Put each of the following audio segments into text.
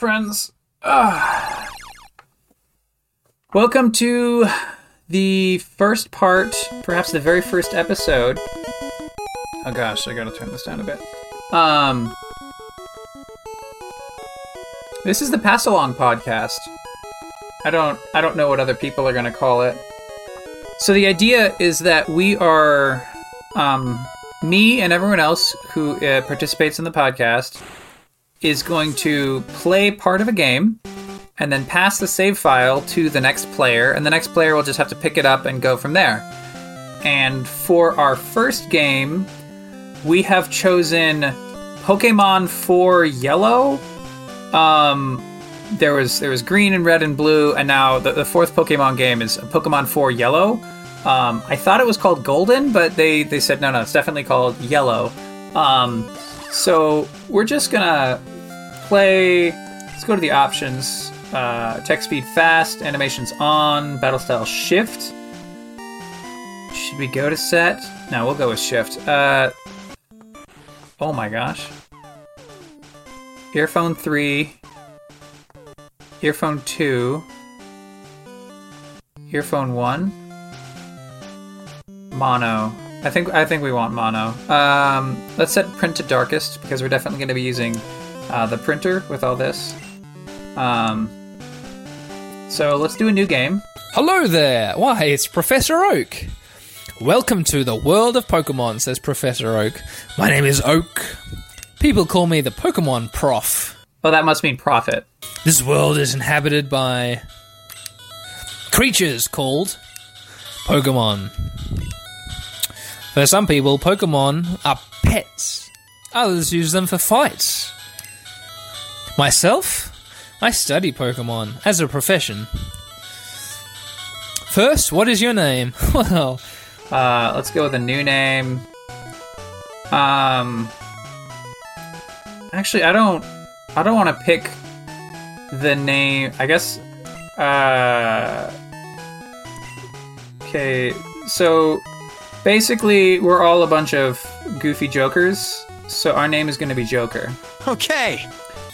Friends. Ah. Welcome to the first part, perhaps the very first episode. Oh gosh, I gotta turn this down a bit. Um, this is the Pass Along podcast. I don't, I don't know what other people are gonna call it. So the idea is that we are, um, me and everyone else who uh, participates in the podcast is going to play part of a game and then pass the save file to the next player, and the next player will just have to pick it up and go from there. And for our first game, we have chosen Pokemon 4 Yellow. Um, there was there was green and red and blue, and now the, the fourth Pokemon game is Pokemon 4 Yellow. Um, I thought it was called Golden, but they they said no, no, it's definitely called Yellow. Um, so we're just gonna play. Let's go to the options. Uh, text speed fast, animations on, battle style shift. Should we go to set? No, we'll go with shift. Uh, oh my gosh. Earphone 3. Earphone 2. Earphone 1. Mono. I think I think we want mono. Um, let's set print to darkest because we're definitely going to be using uh, the printer with all this. Um, so let's do a new game. Hello there! Why, it's Professor Oak! Welcome to the world of Pokemon, says Professor Oak. My name is Oak. People call me the Pokemon Prof. Oh, that must mean profit. This world is inhabited by creatures called Pokemon. For some people, Pokemon are pets. Others use them for fights. Myself, I study Pokemon as a profession. First, what is your name? Well, Uh, let's go with a new name. Um, actually, I don't. I don't want to pick the name. I guess. Uh, okay, so basically, we're all a bunch of goofy jokers. So our name is going to be Joker. Okay.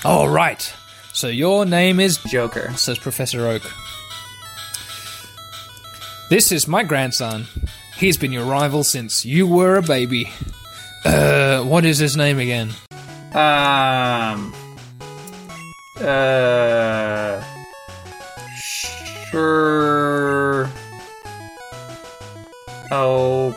all right. So your name is Joker. says Professor Oak. This is my grandson. He's been your rival since you were a baby. Uh, what is his name again? Um. Uh. Sure. Oh.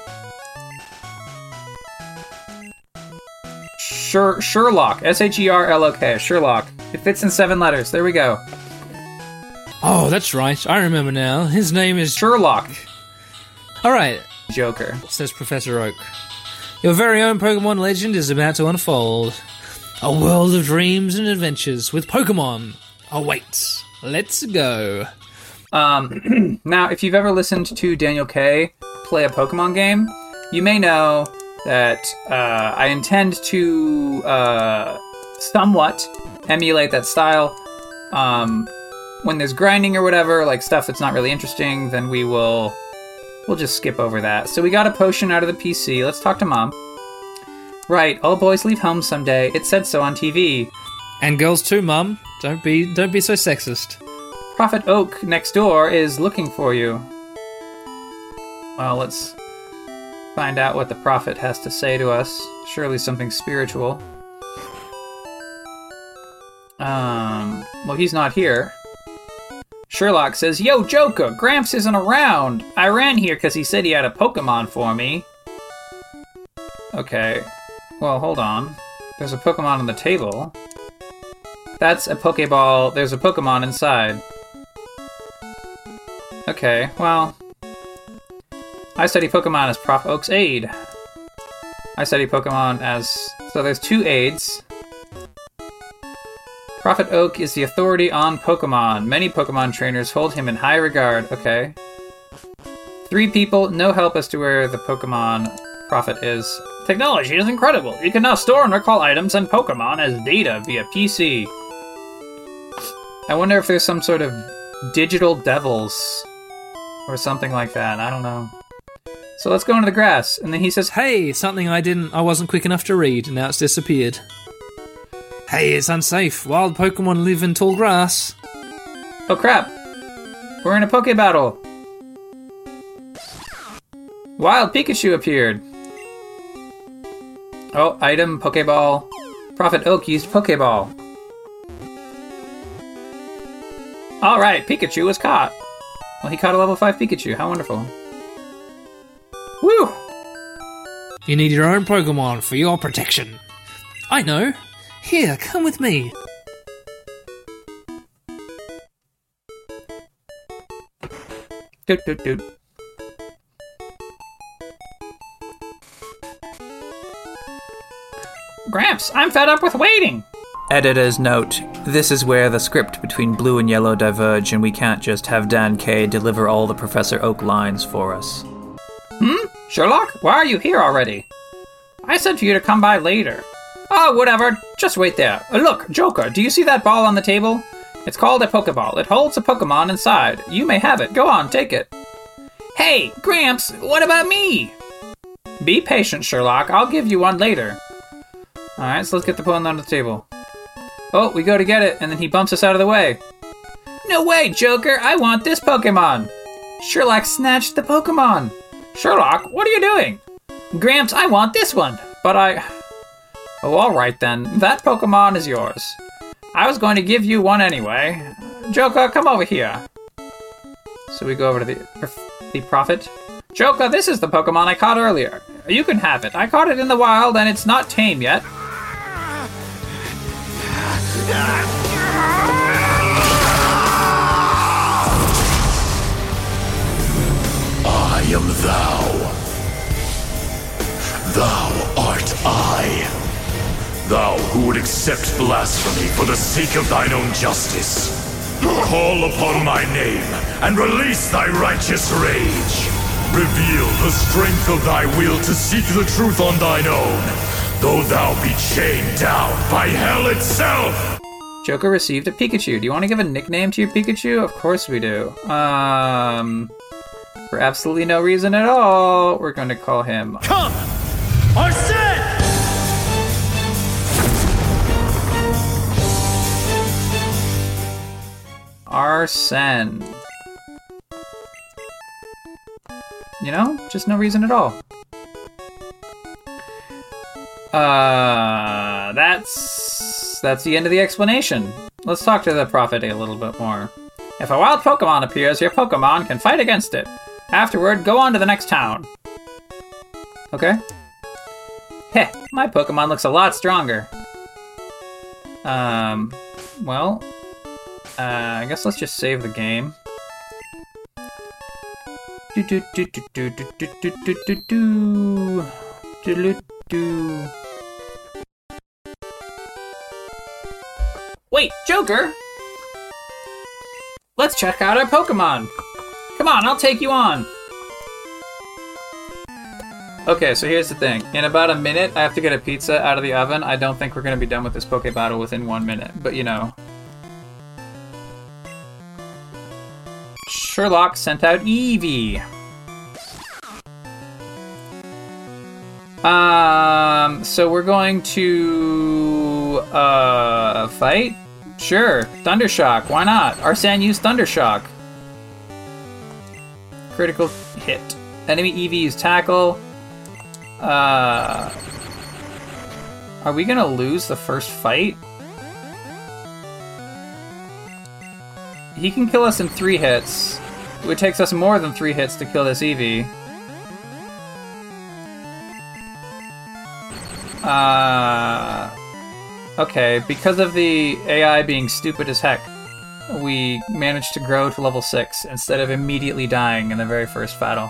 Sure, Sherlock. S H E R L O K. Sherlock. It fits in seven letters. There we go. Oh, that's right. I remember now. His name is. Sherlock. All right, Joker. says Professor Oak. Your very own Pokemon legend is about to unfold. A world of dreams and adventures with Pokemon awaits. Let's go. Um, now, if you've ever listened to Daniel K play a Pokemon game, you may know that uh, I intend to uh, somewhat emulate that style. Um, when there's grinding or whatever, like stuff that's not really interesting, then we will we'll just skip over that. So we got a potion out of the PC. Let's talk to mom. Right, all boys leave home someday. It said so on TV. And girls too, Mum. Don't be don't be so sexist. Prophet Oak next door is looking for you. Well, let's find out what the prophet has to say to us. Surely something spiritual. Um, well, he's not here. Sherlock says, Yo, Joker, Gramps isn't around. I ran here because he said he had a Pokemon for me. Okay. Well, hold on. There's a Pokemon on the table. That's a Pokeball. There's a Pokemon inside. Okay, well. I study Pokemon as Prof Oak's aide. I study Pokemon as. So there's two aides. Prophet Oak is the authority on Pokemon. Many Pokemon trainers hold him in high regard. Okay. Three people, no help as to where the Pokemon Prophet is. Technology is incredible. You can now store and recall items and Pokemon as data via PC. I wonder if there's some sort of digital devils or something like that. I don't know. So let's go into the grass. And then he says, Hey, something I didn't I wasn't quick enough to read, and now it's disappeared. Hey, it's unsafe. Wild Pokemon live in tall grass. Oh crap! We're in a Poke battle! Wild Pikachu appeared! Oh, item, Pokeball. Prophet Oak used Pokeball. Alright, Pikachu was caught. Well, he caught a level 5 Pikachu. How wonderful. Woo! You need your own Pokemon for your protection. I know. Here, come with me. Doot doot doot. Gramps, I'm fed up with waiting. Editor's note. This is where the script between blue and yellow diverge, and we can't just have Dan K deliver all the Professor Oak lines for us. Hmm? Sherlock, why are you here already? I said for you to come by later. Oh, whatever. Just wait there. Uh, look, Joker, do you see that ball on the table? It's called a Pokeball. It holds a Pokemon inside. You may have it. Go on, take it. Hey, Gramps, what about me? Be patient, Sherlock. I'll give you one later. Alright, so let's get the Pokemon on the table. Oh, we go to get it, and then he bumps us out of the way. No way, Joker! I want this Pokemon! Sherlock snatched the Pokemon! Sherlock, what are you doing? Gramps, I want this one, but I. Oh, alright then. That Pokemon is yours. I was going to give you one anyway. Joker, come over here. So we go over to the, the Prophet. Joker, this is the Pokemon I caught earlier. You can have it. I caught it in the wild and it's not tame yet. Am thou. Thou art I. Thou who would accept blasphemy for the sake of thine own justice. Call upon my name and release thy righteous rage. Reveal the strength of thy will to seek the truth on thine own, though thou be chained down by hell itself. Joker received a Pikachu. Do you want to give a nickname to your Pikachu? Of course we do. Um, for absolutely no reason at all, we're going to call him. Come! Arsene! Arsene. You know, just no reason at all. Uh, that's that's the end of the explanation. Let's talk to the prophet a little bit more. If a wild Pokemon appears, your Pokemon can fight against it. Afterward, go on to the next town. Okay. Heh, my Pokemon looks a lot stronger. Um, well, uh, I guess let's just save the game. Do do Let's check out our Pokemon. Come on, I'll take you on. Okay, so here's the thing. In about a minute, I have to get a pizza out of the oven. I don't think we're going to be done with this Poke Battle within one minute, but you know. Sherlock sent out Eevee. Um, so we're going to, uh, fight? Sure, Thundershock, why not? Arsene used Thundershock. Critical hit. Enemy used Tackle. Uh, are we gonna lose the first fight? He can kill us in three hits. It takes us more than three hits to kill this Eevee. Uh, okay, because of the AI being stupid as heck, we managed to grow to level 6 instead of immediately dying in the very first battle.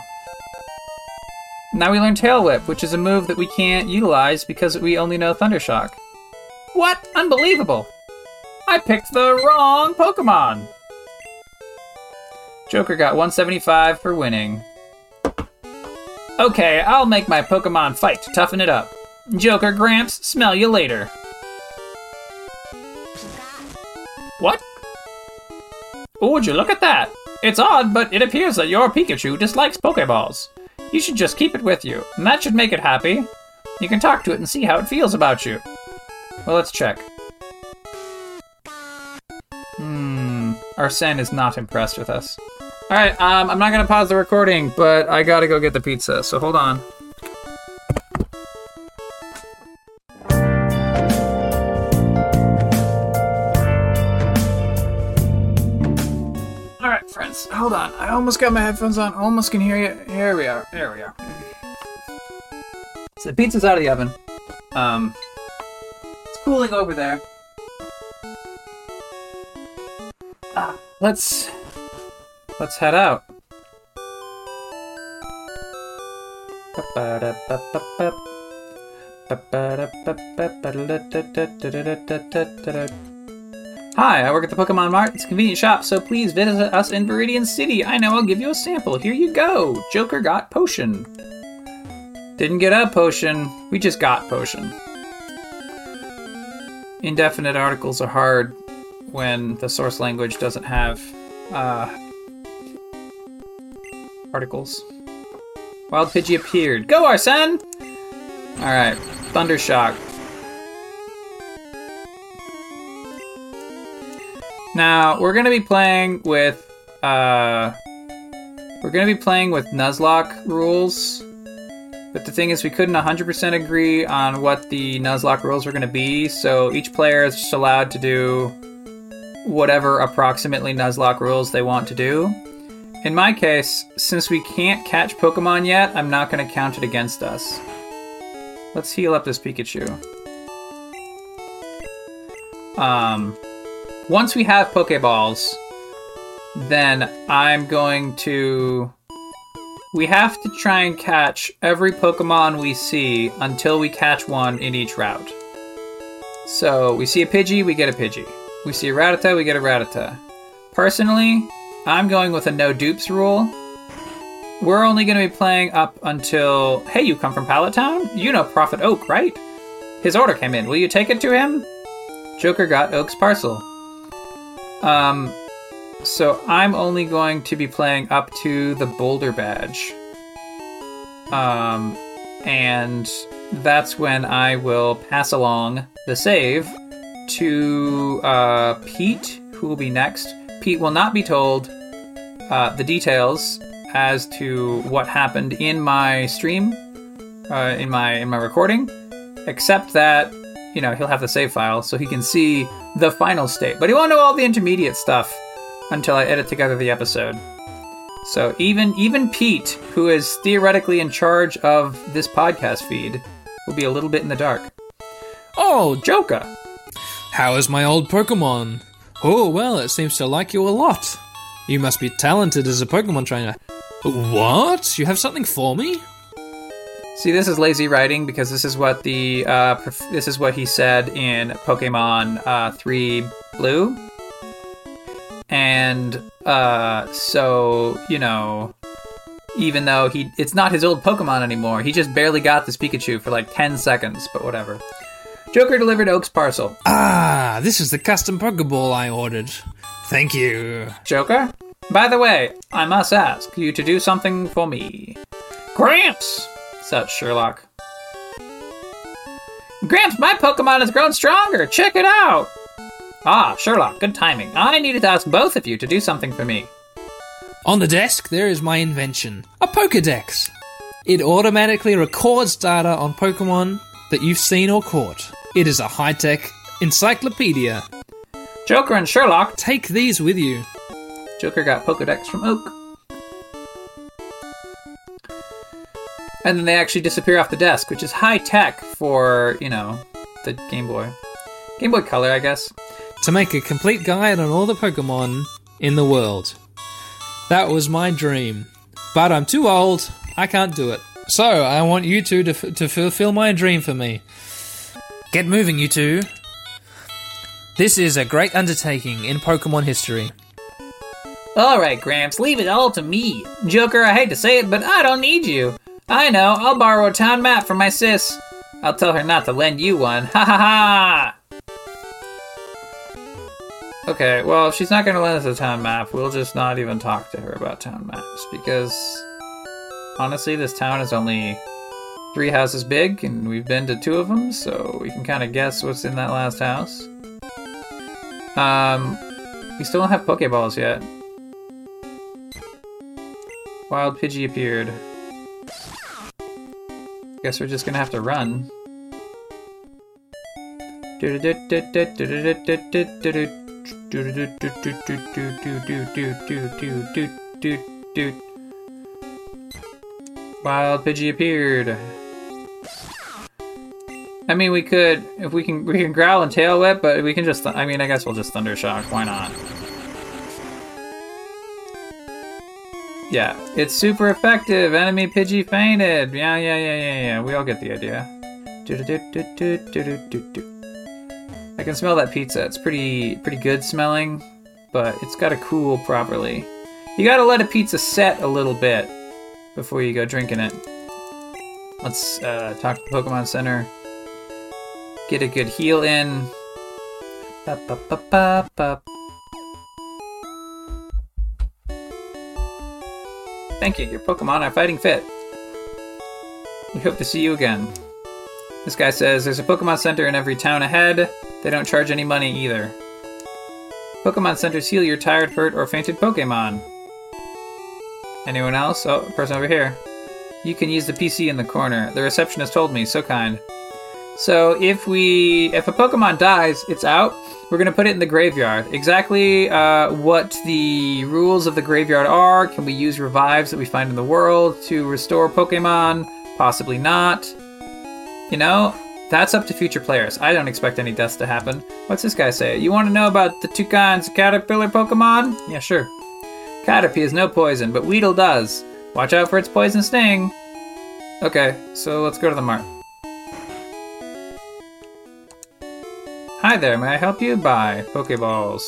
Now we learn Tail Whip, which is a move that we can't utilize because we only know Thundershock. What? Unbelievable! I picked the wrong Pokemon! Joker got 175 for winning. Okay, I'll make my Pokemon fight to toughen it up. Joker Gramps, smell you later. What? Oh, would you look at that? It's odd, but it appears that your Pikachu dislikes Pokeballs. You should just keep it with you, and that should make it happy. You can talk to it and see how it feels about you. Well, let's check. Hmm. Our Arsene is not impressed with us. All right. Um, I'm not gonna pause the recording, but I gotta go get the pizza. So hold on. Friends. Hold on. I almost got my headphones on. Almost can hear you. Here we are. There we are. So the pizza's out of the oven. Um, it's cooling over there. Ah, let's let's head out. Hi, I work at the Pokemon Mart. It's a convenient shop, so please visit us in Viridian City. I know I'll give you a sample. Here you go. Joker got potion. Didn't get a potion, we just got potion. Indefinite articles are hard when the source language doesn't have uh, articles. Wild Pidgey appeared. Go, Arsene! Alright, Thundershock. Now, we're gonna be playing with, uh, we're gonna be playing with Nuzlocke rules. But the thing is, we couldn't 100% agree on what the Nuzlocke rules were going to be, so each player is just allowed to do whatever approximately Nuzlocke rules they want to do. In my case, since we can't catch Pokemon yet, I'm not going to count it against us. Let's heal up this Pikachu. Um, once we have Pokeballs, then I'm going to we have to try and catch every Pokemon we see until we catch one in each route. So we see a Pidgey, we get a Pidgey. We see a Rattata, we get a Rattata. Personally, I'm going with a no dupes rule. We're only going to be playing up until. Hey, you come from Pallet Town? You know Prophet Oak, right? His order came in. Will you take it to him? Joker got Oak's parcel. Um, so I'm only going to be playing up to the Boulder Badge. Um, and that's when I will pass along the save to uh, Pete, who will be next. Pete will not be told uh, the details as to what happened in my stream, uh, in my in my recording, except that you know he'll have the save file so he can see the final state, but he won't know all the intermediate stuff until I edit together the episode. So even even Pete, who is theoretically in charge of this podcast feed, will be a little bit in the dark. Oh, Joker! How is my old Pokemon? Oh, well, it seems to like you a lot. You must be talented as a Pokemon trainer. What? You have something for me? See, this is lazy writing because this is what the uh, prof- this is what he said in Pokemon uh, Three Blue, and uh, so you know, even though he it's not his old Pokemon anymore, he just barely got this Pikachu for like ten seconds, but whatever. Joker delivered Oak's parcel. Ah, this is the custom Pokeball I ordered. Thank you. Joker? By the way, I must ask you to do something for me. Gramps! Said Sherlock. Gramps, my Pokemon has grown stronger! Check it out! Ah, Sherlock, good timing. I needed to ask both of you to do something for me. On the desk, there is my invention a Pokedex. It automatically records data on Pokemon that you've seen or caught. It is a high tech encyclopedia. Joker and Sherlock. Take these with you. Joker got Pokedex from Oak. And then they actually disappear off the desk, which is high tech for, you know, the Game Boy. Game Boy Color, I guess. To make a complete guide on all the Pokemon in the world. That was my dream. But I'm too old, I can't do it. So, I want you two to, f- to fulfill my dream for me. Get moving, you two. This is a great undertaking in Pokemon history. Alright, Gramps, leave it all to me. Joker, I hate to say it, but I don't need you. I know, I'll borrow a town map from my sis. I'll tell her not to lend you one. Ha ha ha! Okay, well, if she's not gonna lend us a town map, we'll just not even talk to her about town maps, because honestly, this town is only three houses big, and we've been to two of them, so we can kind of guess what's in that last house. Um, We still don't have Pokeballs yet. Wild Pidgey appeared. Guess we're just gonna have to run. Wild Pidgey appeared. I mean, we could if we can we can growl and tail whip, but we can just. I mean, I guess we'll just thunder shock. Why not? Yeah, it's super effective. Enemy Pidgey fainted. Yeah, yeah, yeah, yeah, yeah. We all get the idea. I can smell that pizza. It's pretty pretty good smelling, but it's got to cool properly. You got to let a pizza set a little bit before you go drinking it. Let's uh, talk to the Pokemon Center. Get a good heal in. Ba, ba, ba, Thank you, your Pokemon are fighting fit. We hope to see you again. This guy says there's a Pokemon Center in every town ahead. They don't charge any money either. Pokemon Centers heal your tired, hurt, or fainted Pokemon. Anyone else? Oh, person over here. You can use the PC in the corner. The receptionist told me, so kind. So if we, if a Pokemon dies, it's out. We're gonna put it in the graveyard. Exactly uh, what the rules of the graveyard are. Can we use revives that we find in the world to restore Pokemon? Possibly not. You know, that's up to future players. I don't expect any deaths to happen. What's this guy say? You want to know about the two kinds of caterpillar Pokemon? Yeah, sure. Caterpie is no poison, but Weedle does. Watch out for its poison sting. Okay, so let's go to the mart. Hi there, may I help you? Buy Pokeballs.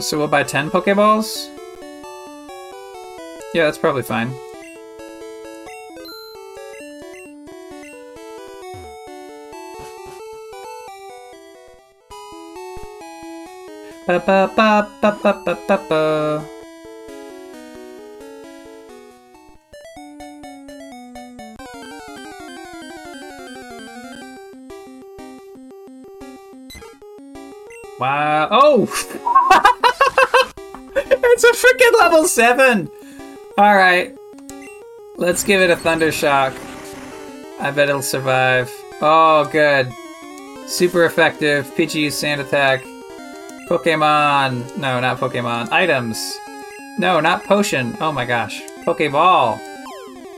So we'll buy 10 Pokeballs? Yeah, that's probably fine. Ba ba ba ba ba ba ba ba. Wow. Oh! it's a freaking level 7! Alright. Let's give it a Thunder Shock. I bet it'll survive. Oh, good. Super effective. Pidgey Sand Attack. Pokemon. No, not Pokemon. Items. No, not potion. Oh my gosh. Pokeball.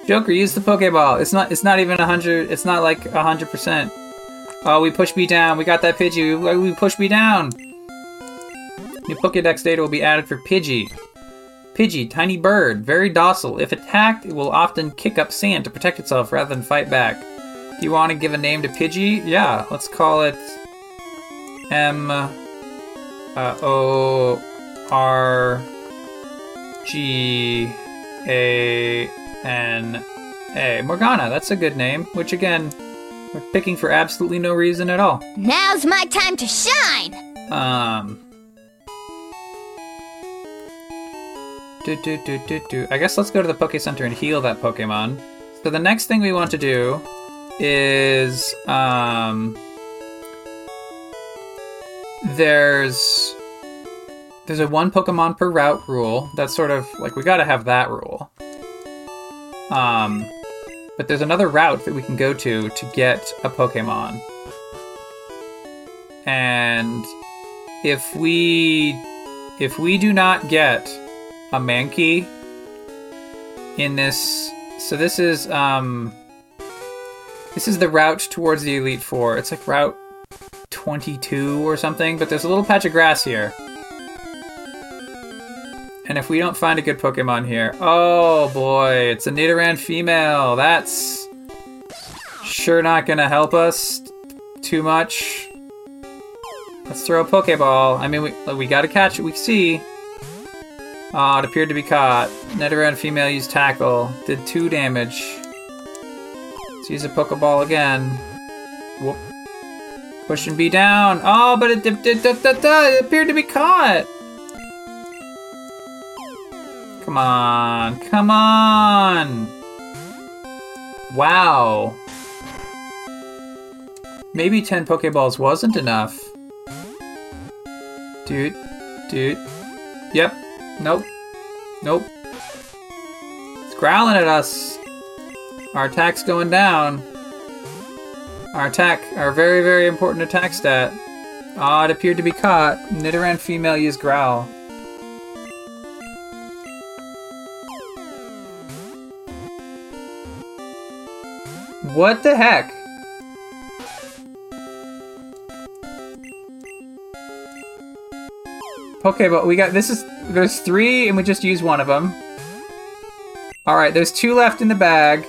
Joker, use the Pokeball. It's not. It's not even hundred. It's not like hundred percent. Oh, we pushed me down. We got that Pidgey. We, pushed me down. New Pokedex data will be added for Pidgey. Pidgey, tiny bird, very docile. If attacked, it will often kick up sand to protect itself rather than fight back. Do you want to give a name to Pidgey? Yeah, let's call it M uh, O R G A N A. Morgana, that's a good name, which again, we're picking for absolutely no reason at all. Now's my time to shine! Um. Do, do, do, do, do. I guess let's go to the Poke Center and heal that Pokemon. So the next thing we want to do is um. There's there's a one Pokemon per route rule. That's sort of like we gotta have that rule. Um, but there's another route that we can go to to get a Pokemon. And if we if we do not get a Mankey in this so this is um this is the route towards the Elite Four. It's like route 22 or something, but there's a little patch of grass here. And if we don't find a good Pokemon here, oh boy, it's a Nidoran female. That's sure not gonna help us too much. Let's throw a Pokeball. I mean, we, we gotta catch it. We see. Oh, it appeared to be caught. Nidoran female used Tackle. Did two damage. Let's use a Pokeball again. Whoop. Push and be down. Oh, but it, it, it, it appeared to be caught. Come on. Come on. Wow. Maybe 10 Pokeballs wasn't enough. Dude, dude. Yep. Nope. Nope. It's growling at us. Our attack's going down. Our attack, our very, very important attack stat. Ah, it appeared to be caught. Nidoran female used growl. What the heck? Okay, but we got this is there's three and we just use one of them. All right, there's two left in the bag.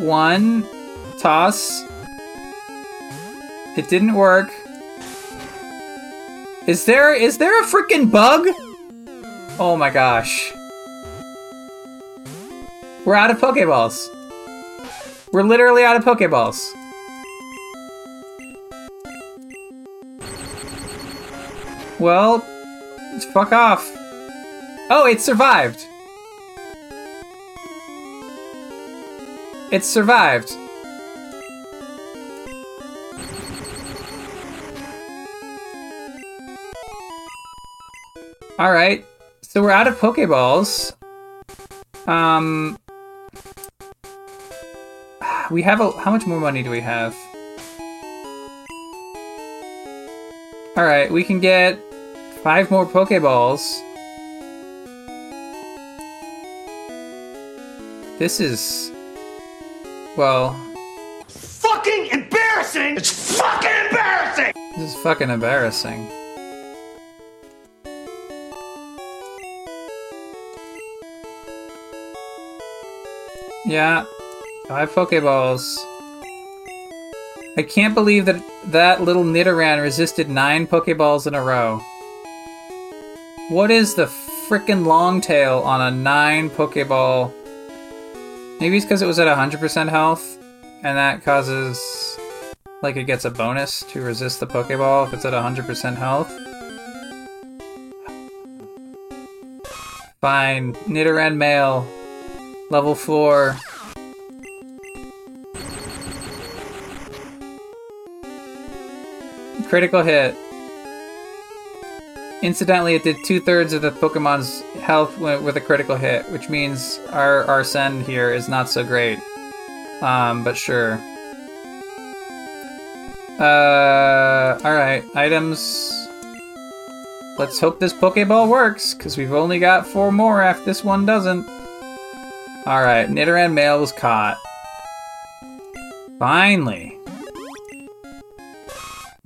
One toss. It didn't work. Is there is there a freaking bug? Oh my gosh. We're out of Pokeballs. We're literally out of Pokeballs. Well, fuck off. Oh, it survived. It survived. All right. So we're out of Pokeballs. Um we have a how much more money do we have? All right, we can get five more Pokeballs. This is well, Fucking embarrassing! It's fucking embarrassing! this is fucking embarrassing. Yeah, five Pokeballs. I can't believe that that little Nidoran resisted nine Pokeballs in a row. What is the frickin' long tail on a nine Pokeball? Maybe it's because it was at 100% health, and that causes. Like it gets a bonus to resist the Pokeball if it's at 100% health. Fine. Nidoran male. Level 4. Critical hit. Incidentally, it did two thirds of the Pokemon's health with a critical hit, which means our Arsene here is not so great. Um, but sure. Uh, all right, items. Let's hope this Pokeball works, because we've only got four more if this one doesn't. All right, Nidoran male was caught. Finally.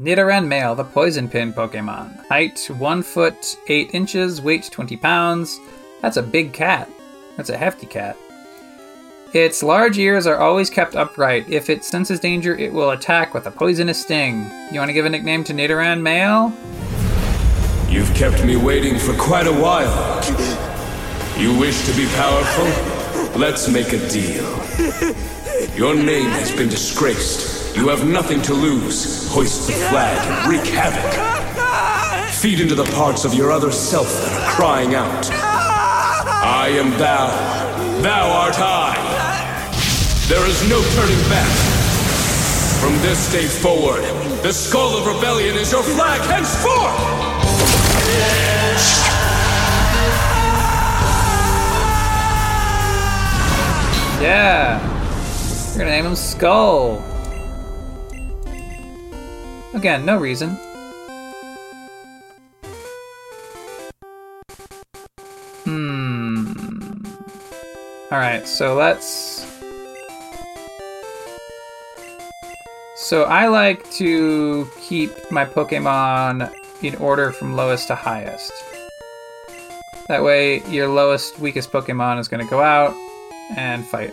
Nidoran male, the poison pin Pokemon. Height 1 foot 8 inches, weight 20 pounds. That's a big cat. That's a hefty cat. Its large ears are always kept upright. If it senses danger, it will attack with a poisonous sting. You want to give a nickname to Nidoran male? You've kept me waiting for quite a while. You wish to be powerful? Let's make a deal. Your name has been disgraced. You have nothing to lose. Hoist the flag and wreak havoc. Feed into the parts of your other self that are crying out. I am thou. Thou art I. There is no turning back. From this day forward, the skull of rebellion is your flag henceforth! Yeah. We're gonna name him Skull. Again, no reason. Hmm. Alright, so let's. So I like to keep my Pokemon in order from lowest to highest. That way, your lowest, weakest Pokemon is going to go out and fight.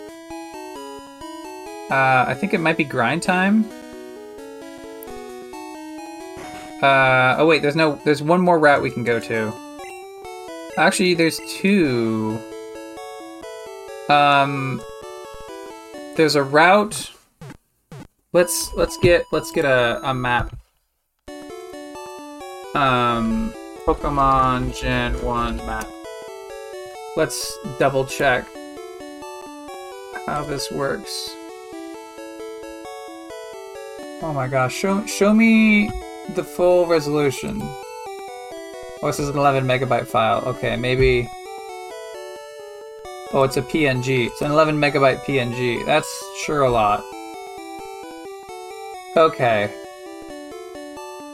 Uh, I think it might be grind time. Uh, oh wait, there's no, there's one more route we can go to. Actually, there's two. Um, there's a route. Let's let's get let's get a, a map. Um, Pokemon Gen One map. Let's double check how this works. Oh my gosh, show show me the full resolution. Oh, this is an 11 megabyte file. Okay, maybe. Oh, it's a PNG. It's an 11 megabyte PNG. That's sure a lot. Okay.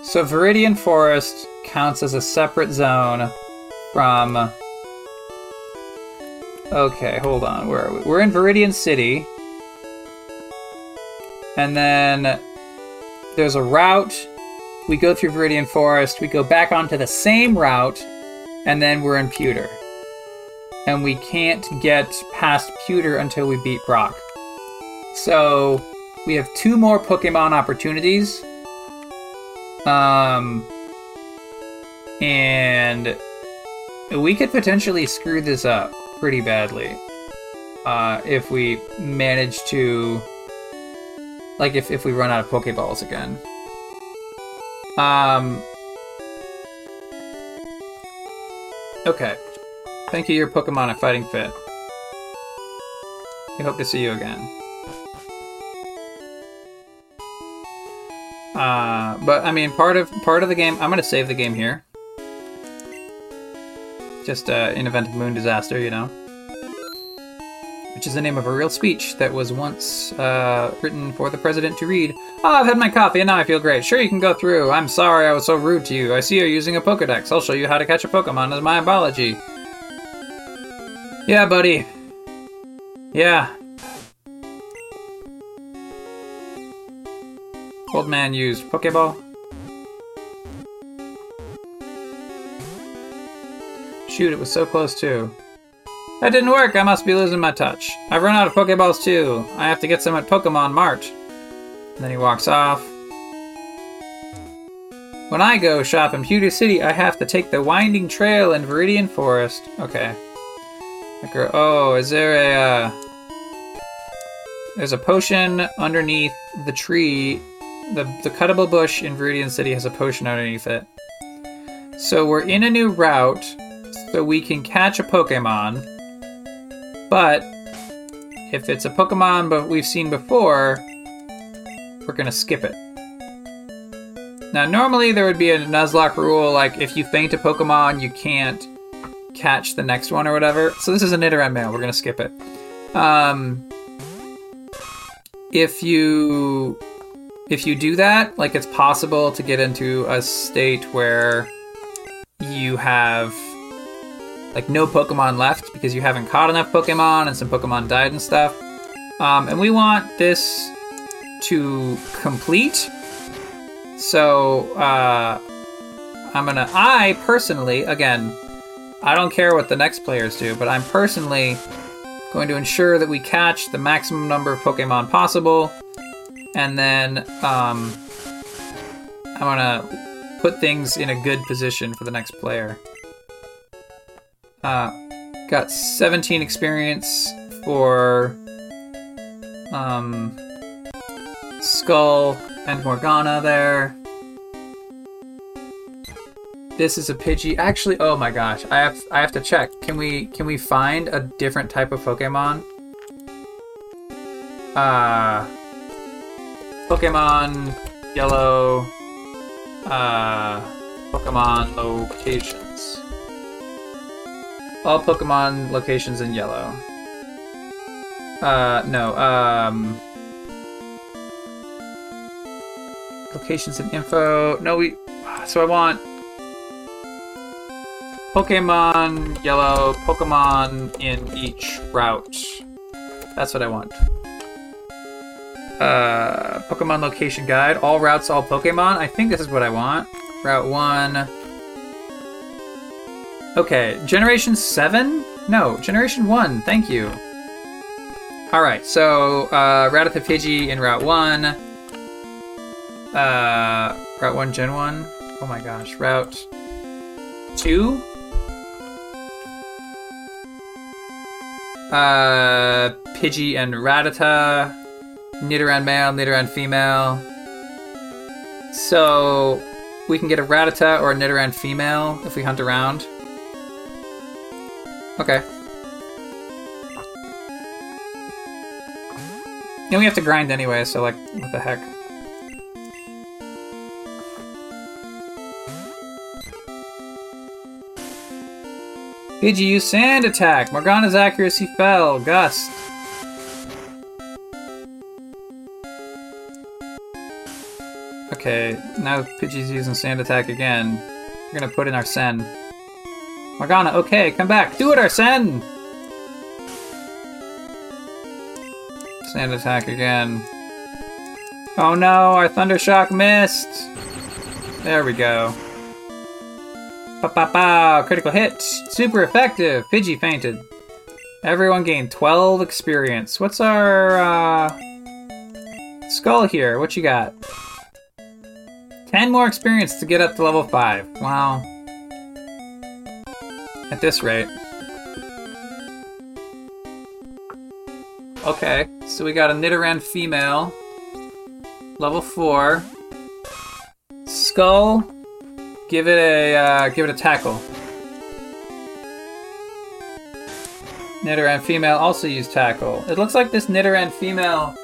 So Viridian Forest counts as a separate zone from. Okay, hold on. Where are we? We're in Viridian City. And then there's a route. We go through Viridian Forest. We go back onto the same route. And then we're in Pewter. And we can't get past Pewter until we beat Brock. So we have two more Pokemon opportunities. Um, and we could potentially screw this up pretty badly uh, if we manage to, like, if if we run out of Pokeballs again. Um. Okay. Thank you, your Pokemon are fighting fit. We hope to see you again. Uh, but I mean, part of part of the game. I'm gonna save the game here. Just uh, in event of moon disaster, you know. Which is the name of a real speech that was once uh, written for the president to read. Oh, I've had my coffee and now I feel great. Sure, you can go through. I'm sorry I was so rude to you. I see you're using a Pokedex. I'll show you how to catch a Pokemon as my apology. Yeah, buddy. Yeah. Old man used Pokeball. Shoot, it was so close too. That didn't work, I must be losing my touch. I've run out of Pokeballs too. I have to get some at Pokemon Mart. And then he walks off. When I go shop in Pewter City, I have to take the winding trail in Viridian Forest. Okay. Oh, is there a, uh, There's a potion underneath the tree. The, the cuttable bush in Viridian City has a potion underneath it. So we're in a new route, so we can catch a Pokemon. But if it's a Pokemon but we've seen before, we're gonna skip it. Now, normally there would be a Nuzlocke rule, like if you faint a Pokemon, you can't catch the next one or whatever. So this is a Nidoran male. We're gonna skip it. Um, if you if you do that, like it's possible to get into a state where you have like no Pokemon left because you haven't caught enough Pokemon and some Pokemon died and stuff. Um, and we want this to complete. So uh, I'm gonna. I personally, again, I don't care what the next players do, but I'm personally going to ensure that we catch the maximum number of Pokemon possible, and then um, I want to put things in a good position for the next player. Uh, got 17 experience for um, Skull and Morgana there. This is a Pidgey. Actually, oh my gosh, I have I have to check. Can we can we find a different type of Pokemon? Uh Pokemon Yellow uh Pokemon locations. All Pokemon locations in yellow. Uh no, um locations and info. No, we so I want Pokemon yellow, Pokemon in each route. That's what I want. Uh, Pokemon location guide. All routes, all Pokemon. I think this is what I want. Route 1. Okay, Generation 7? No, Generation 1. Thank you. Alright, so uh, Rattata Pidgey in Route 1. Uh, Route 1, Gen 1. Oh my gosh. Route 2? Uh, Pidgey and Rattata, Nidoran male, Nidoran female. So we can get a Rattata or a Nidoran female if we hunt around. Okay. And we have to grind anyway, so like, what the heck. Did you use sand attack? Morgana's accuracy fell. Gust. Okay, now Pidgey's using sand attack again. We're gonna put in Arsene. Morgana, okay, come back. Do it, Arsene! Sand Attack again. Oh no, our Thundershock missed! There we go. Pa pa pa! Critical hit! Super effective! Pidgey fainted. Everyone gained 12 experience. What's our, uh... Skull here? What you got? 10 more experience to get up to level 5. Wow. At this rate. Okay, so we got a Nidoran female. Level 4. Skull. Give it a uh, give it a tackle. Nidoran female also use tackle. It looks like this Nidoran female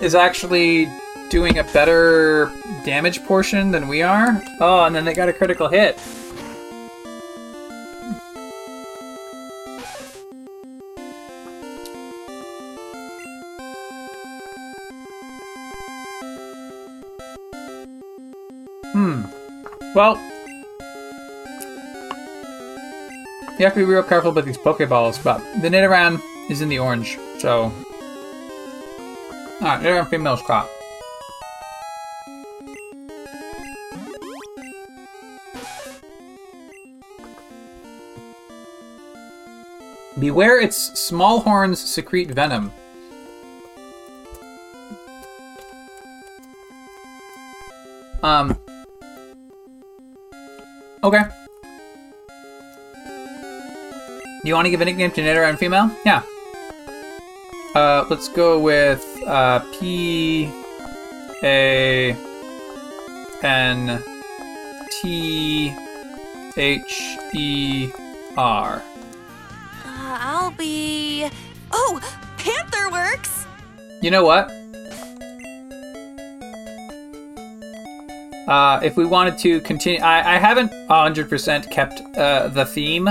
is actually doing a better damage portion than we are. Oh, and then they got a critical hit. Well, you have to be real careful about these Pokeballs, but the Nidoran is in the orange, so. Alright, Nidoran female's caught. Beware its small horns secrete venom. Um. Okay. You want to give a nickname to Nidoran and female? Yeah. Uh, let's go with uh, P A N T H E R. Uh, I'll be. Oh, Panther works! You know what? Uh, if we wanted to continue, I, I haven't 100% kept uh, the theme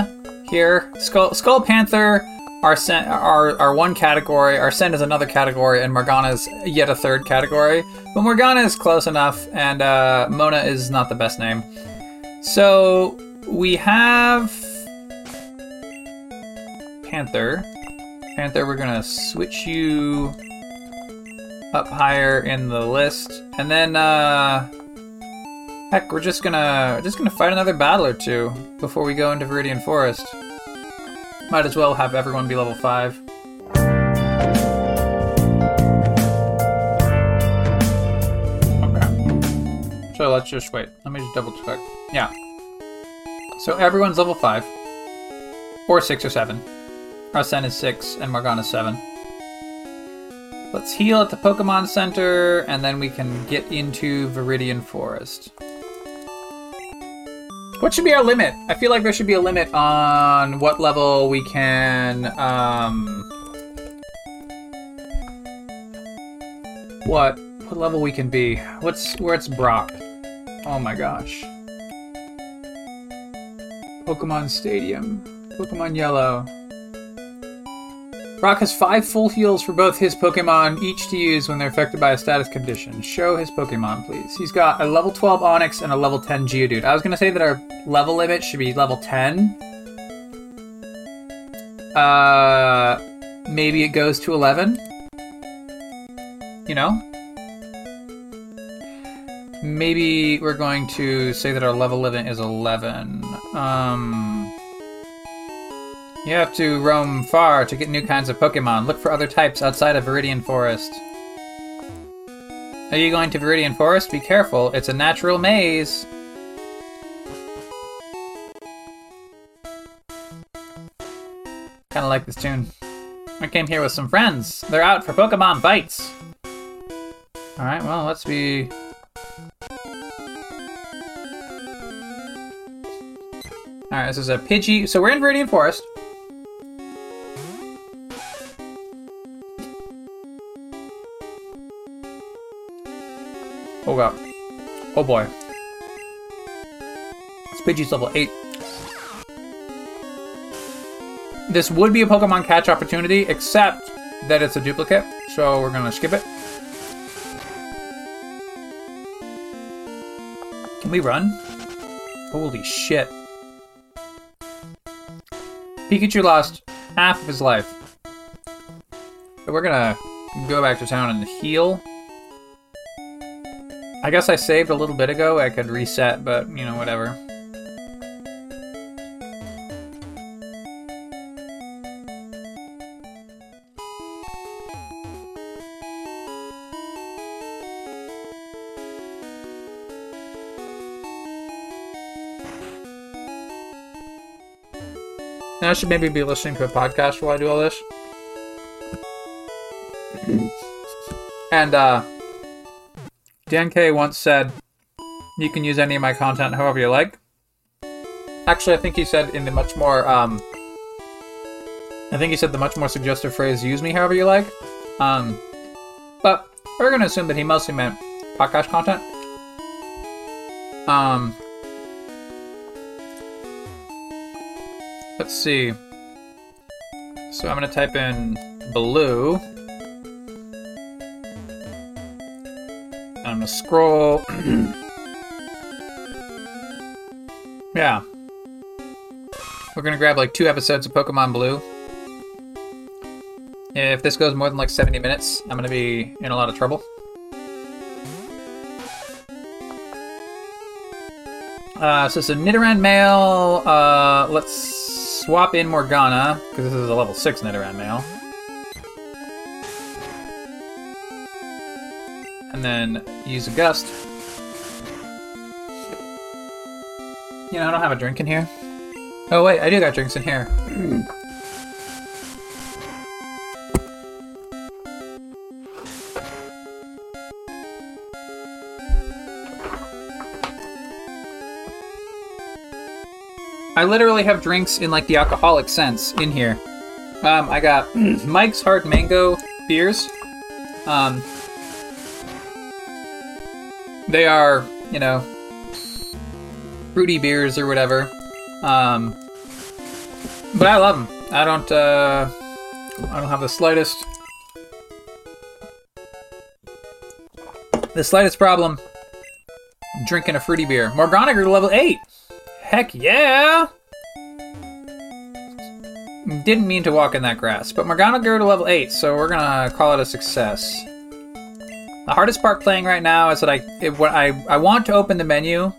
here. Skull, Skull Panther are one category, our Arsene is another category, and Morgana is yet a third category. But Morgana is close enough, and uh, Mona is not the best name. So we have Panther. Panther, we're gonna switch you up higher in the list, and then uh, heck, we're just gonna just gonna fight another battle or two before we go into Viridian Forest. Might as well have everyone be level five. Okay. So let's just wait. Let me just double check. Yeah. So everyone's level five, or six or seven. Arsene is 6 and Morgana is 7. Let's heal at the Pokemon Center and then we can get into Viridian Forest. What should be our limit? I feel like there should be a limit on what level we can. Um, what what level we can be? What's where's Brock? Oh my gosh. Pokemon Stadium. Pokemon Yellow. Brock has five full heals for both his Pokemon, each to use when they're affected by a status condition. Show his Pokemon, please. He's got a level 12 Onix and a level 10 Geodude. I was gonna say that our level limit should be level 10. Uh, maybe it goes to 11. You know? Maybe we're going to say that our level limit is 11. Um. You have to roam far to get new kinds of Pokemon. Look for other types outside of Viridian Forest. Are you going to Viridian Forest? Be careful, it's a natural maze. Kinda like this tune. I came here with some friends. They're out for Pokemon fights. Alright, well, let's be. Alright, this is a Pidgey. So we're in Viridian Forest. Oh god. Oh boy. Pidgey's level 8. this would be a Pokemon catch opportunity, except that it's a duplicate, so we're gonna skip it. Can we run? Holy shit. Pikachu lost half of his life. But we're gonna go back to town and heal. I guess I saved a little bit ago. I could reset, but you know, whatever. I should maybe be listening to a podcast while I do all this. And uh Dan K once said you can use any of my content however you like. Actually, I think he said in the much more um I think he said the much more suggestive phrase use me however you like. Um but we're gonna assume that he mostly meant podcast content. Um Let's see. So I'm gonna type in blue. Scroll. yeah. We're gonna grab like two episodes of Pokemon Blue. If this goes more than like 70 minutes, I'm gonna be in a lot of trouble. Uh, so it's a Nidoran male. Uh, let's swap in Morgana, because this is a level 6 Nidoran male. And then use a Gust. You know, I don't have a drink in here. Oh wait, I do got drinks in here. I literally have drinks in like the alcoholic sense in here. Um, I got Mike's Hard Mango beers. Um, they are, you know, fruity beers or whatever. Um, but I love them. I don't. Uh, I don't have the slightest. The slightest problem drinking a fruity beer. Morgana grew to level eight. Heck yeah! Didn't mean to walk in that grass, but Morgana grew to level 8, so we're gonna call it a success. The hardest part playing right now is that I it, when I, I want to open the menu,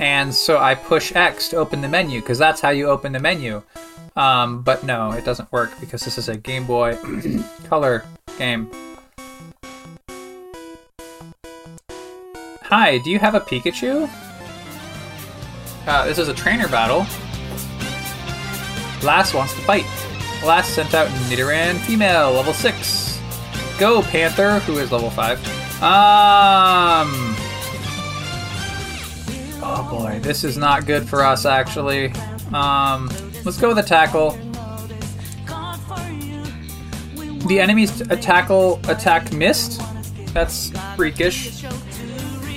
and so I push X to open the menu, because that's how you open the menu. Um, but no, it doesn't work because this is a Game Boy Color game. Hi, do you have a Pikachu? Uh, this is a trainer battle. Lass wants to fight. Lass sent out Nidoran female, level 6. Go, Panther, who is level 5. Um. Oh boy, this is not good for us, actually. Um, let's go with a tackle. The enemy's tackle attack missed. That's freakish.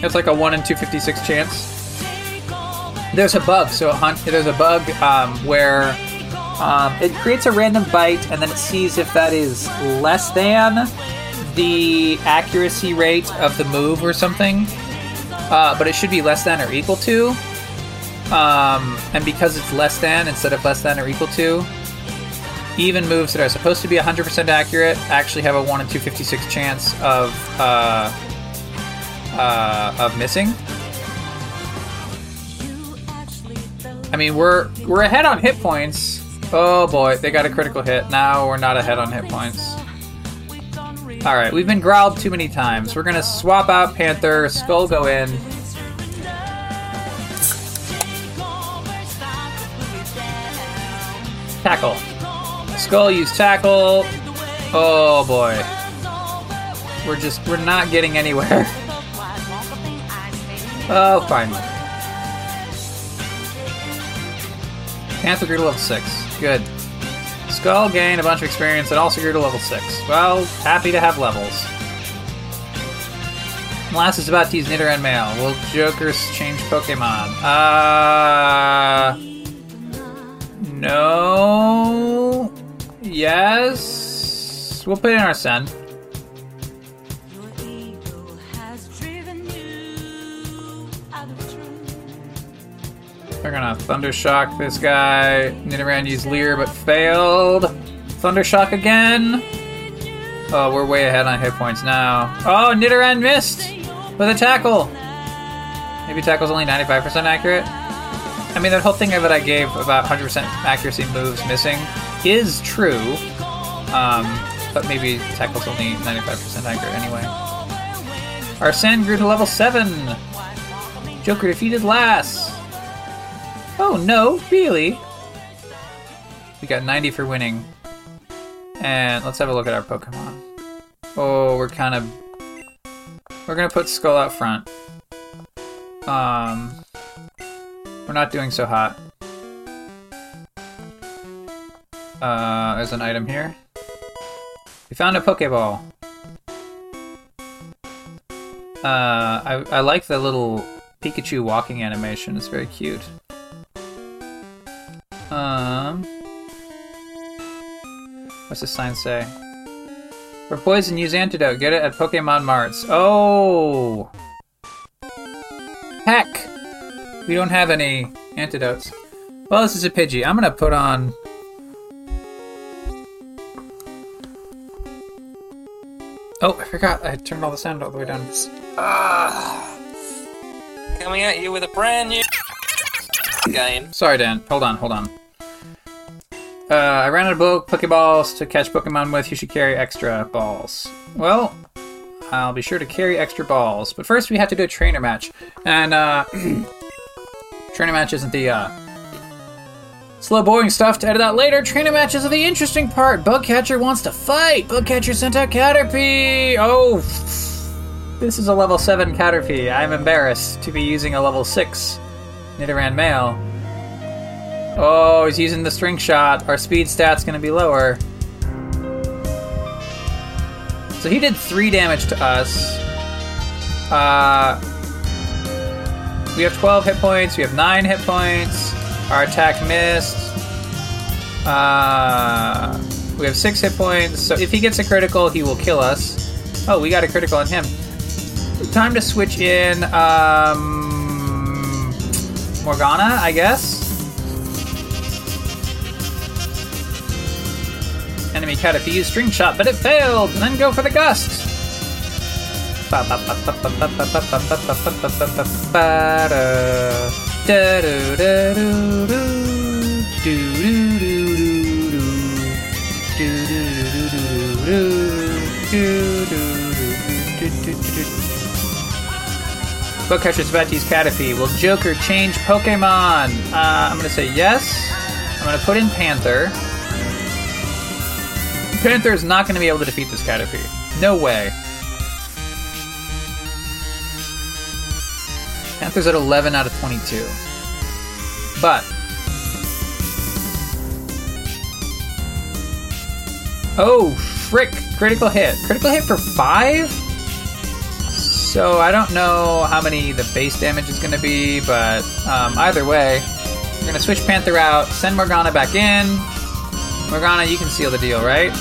That's like a 1 in 256 chance there's a bug. So hunt, there's a bug um, where um, it creates a random bite, and then it sees if that is less than the accuracy rate of the move or something. Uh, but it should be less than or equal to. Um, and because it's less than instead of less than or equal to, even moves that are supposed to be 100% accurate actually have a 1 in 256 chance of uh, uh, of missing. I mean, we're we're ahead on hit points. Oh boy, they got a critical hit. Now we're not ahead on hit points. All right, we've been growled too many times. We're gonna swap out Panther, Skull go in. Tackle. Skull use tackle. Oh boy. We're just we're not getting anywhere. Oh, finally. Panther grew to level 6. Good. Skull gained a bunch of experience and also grew to level 6. Well, happy to have levels. Lass is about to use Nidoran Male. Will Jokers change Pokemon? Uh. No. Yes. We'll put in Arsene. We're gonna Thundershock this guy. Nidoran used Leer but failed. Thundershock again. Oh, we're way ahead on hit points now. Oh, Nidoran missed with a tackle. Maybe tackle's only 95% accurate. I mean, that whole thing that I gave about 100% accuracy moves missing is true. Um, but maybe tackle's only 95% accurate anyway. Arsene grew to level 7. Joker defeated Lass. Oh no, really? We got 90 for winning. And let's have a look at our Pokemon. Oh, we're kind of. We're gonna put Skull out front. Um. We're not doing so hot. Uh, there's an item here. We found a Pokeball. Uh, I, I like the little Pikachu walking animation. It's very cute. Um, what's this sign say? For poison, use antidote. Get it at Pokemon Marts. Oh, heck! We don't have any antidotes. Well, this is a Pidgey. I'm gonna put on. Oh, I forgot. I turned all the sound all the way down. Coming at you with a brand new game. Sorry, Dan. Hold on, hold on. Uh, I ran out of bo- Pokeballs to catch Pokemon with. You should carry extra balls. Well, I'll be sure to carry extra balls. But first, we have to do a trainer match. And, uh, trainer match isn't the, uh, slow, boring stuff to edit out later. Trainer matches are the interesting part. Bugcatcher wants to fight. Bugcatcher sent out Caterpie. Oh, this is a level 7 Caterpie. I'm embarrassed to be using a level 6 Nidoran male. Oh, he's using the string shot. Our speed stat's gonna be lower. So he did three damage to us. Uh, we have 12 hit points. We have 9 hit points. Our attack missed. Uh, we have 6 hit points. So if he gets a critical, he will kill us. Oh, we got a critical on him. Time to switch in. Um, Morgana, I guess. Enemy Caterpie used string shot, but it failed. Then go for the gust. Bugcatcher's about to use Caterpie. Will Joker change Pokemon? Uh, I'm gonna say yes. I'm gonna put in Panther. Panther is not gonna be able to defeat this Caterpie. No way. Panther's at 11 out of 22. But. Oh, frick! Critical hit. Critical hit for 5? So I don't know how many the base damage is going to be, but um, either way, we're going to switch Panther out, send Morgana back in. Morgana, you can seal the deal, right?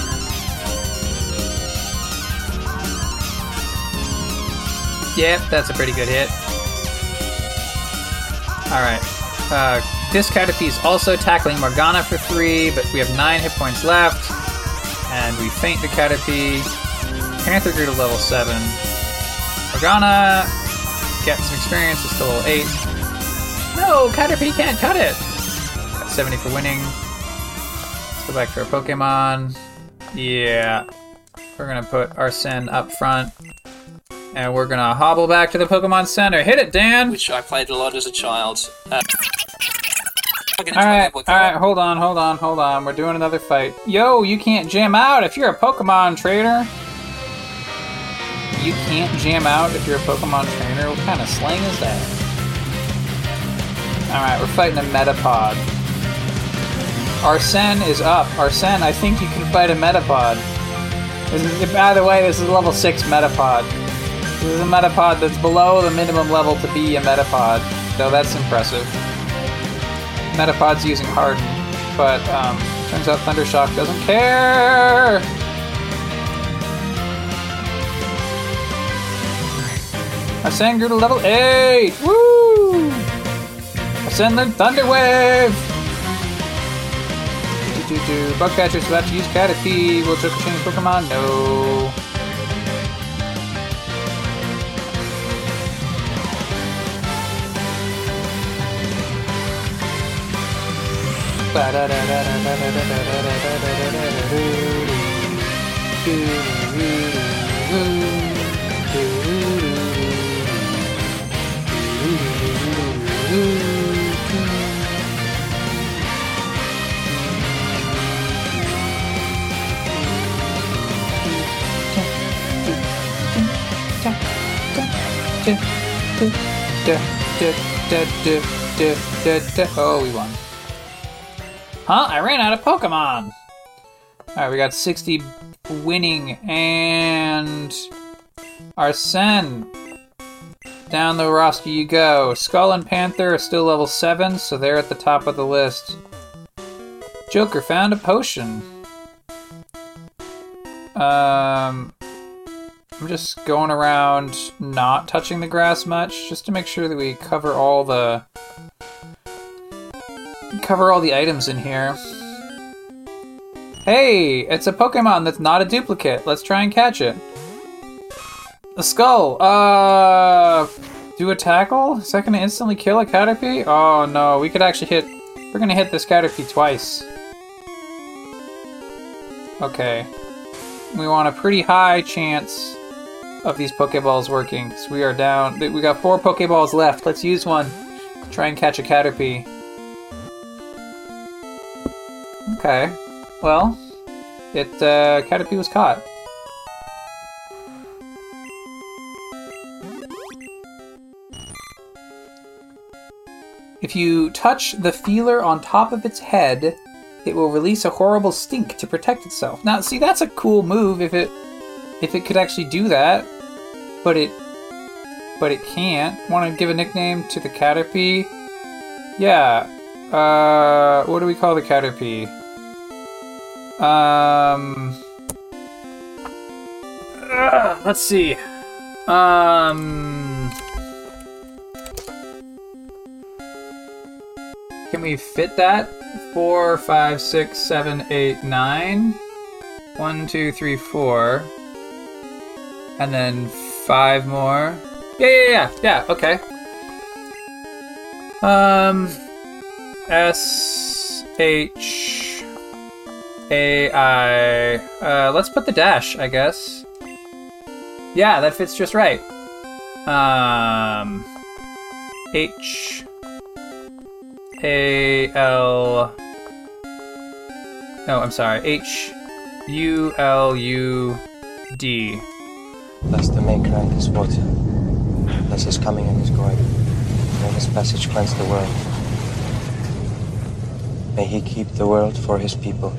Yep, that's a pretty good hit. Alright. Uh, this Caterpie is also tackling Morgana for 3, but we have 9 hit points left. And we faint the Caterpie. Panther grew to level 7. Morgana get some experience, it's still level 8. No, Caterpie can't cut it! Got 70 for winning. Go back to our Pokemon. Yeah. We're gonna put Arsene up front. And we're gonna hobble back to the Pokemon Center. Hit it, Dan! which I played a lot as a child. Uh, Alright, alright, hold on, hold on, hold on. We're doing another fight. Yo, you can't jam out if you're a Pokemon trainer. You can't jam out if you're a Pokemon trainer? What kind of slang is that? Alright, we're fighting a Metapod. Arsene is up. Arsene, I think you can fight a Metapod. Is, by the way, this is level 6 Metapod. This is a Metapod that's below the minimum level to be a Metapod, so that's impressive. Metapod's using Harden, but um, Turns out Thundershock doesn't care. Arsene grew to level 8! Woo! Ascend the Thunder Wave! Do. Bugcatcher's about to use Caterpie. Will Joker change Pokemon? No. Oh, we won. Huh? I ran out of Pokemon! Alright, we got 60 winning and Arsene. Down the roster you go. Skull and Panther are still level 7, so they're at the top of the list. Joker found a potion. Um, I'm just going around not touching the grass much, just to make sure that we cover all the cover all the items in here. Hey, it's a Pokemon that's not a duplicate. Let's try and catch it. A skull. Uh, do a tackle? Is that gonna instantly kill a Caterpie? Oh no, we could actually hit. We're gonna hit this Caterpie twice. Okay. We want a pretty high chance of these Pokeballs working. So we are down. We got four Pokeballs left. Let's use one. Try and catch a Caterpie. Okay. Well, it uh, Caterpie was caught. If you touch the feeler on top of its head, it will release a horrible stink to protect itself. Now, see, that's a cool move if it if it could actually do that, but it but it can't. Want to give a nickname to the Caterpie? Yeah. Uh, what do we call the Caterpie? Um. uh, let's see. Um. Can we fit that? Four, five, six, seven, eight, nine. One, two, three, four. And then five more. Yeah, yeah, yeah, yeah, okay. Um. S, H, A, I. Uh, let's put the dash, I guess. Yeah, that fits just right. Um. H, A, L. No, I'm sorry. H, U, L, U, D. Bless the maker and his water. Bless his coming and his going. May his passage cleanse the world. May he keep the world for his people.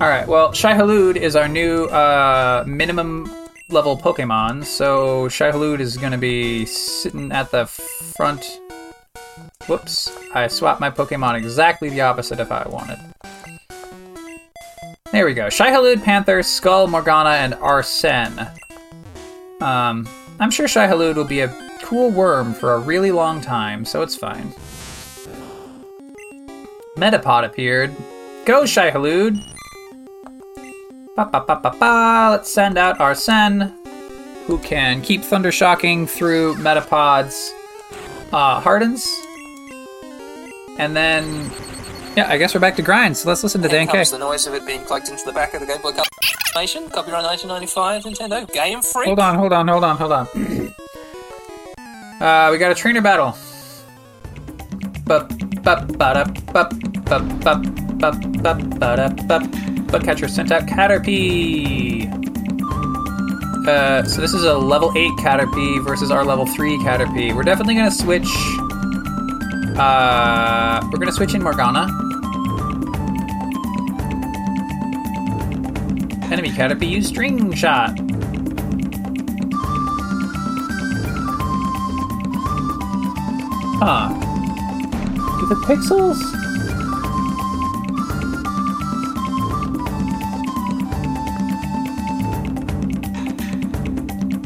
All right. Well, Shai-Hulud is our new uh, minimum level Pokemon, so Shai-Hulud is going to be sitting at the front. Whoops! I swapped my Pokemon exactly the opposite if I wanted. There we go. Shai-Hulud, Panther, Skull, Morgana, and Arsene. Um, I'm sure Shai-Hulud will be a cool worm for a really long time, so it's fine. Metapod appeared. Go, Shai-Hulud! Ba ba ba ba ba. Let's send out Arsene, who can keep Thunder Shocking through Metapod's uh, Hardens. And then, yeah, I guess we're back to grind. So let's listen to Dan K. the noise of it being plugged into the back of the Game Boy Color Nation. Copyright 1995, Nintendo. Game Freak. Hold on, hold on, hold on, hold on. Uh, we got a trainer battle. Bugcatcher sent out Caterpie. Uh, so this is a level 8 Caterpie versus our level 3 Caterpie. We're definitely gonna switch. Uh, we're gonna switch in Morgana. Enemy Caterpie use String Shot. Huh. Do the pixels?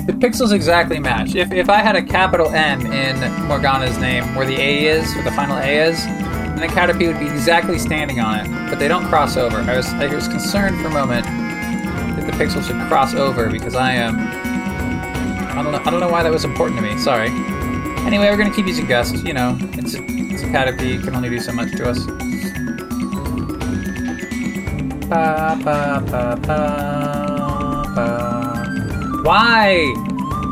The pixels exactly match. If, if I had a capital M in Morgana's name, where the A is, where the final A is, then the Caterpie would be exactly standing on it. But they don't cross over. I was I was concerned for a moment that the pixels should cross over because I am. I don't know. I don't know why that was important to me. Sorry. Anyway, we're gonna keep using Gust. You know, it's a, it's a Caterpie. Can only do so much to us. Ba, ba, ba. Why?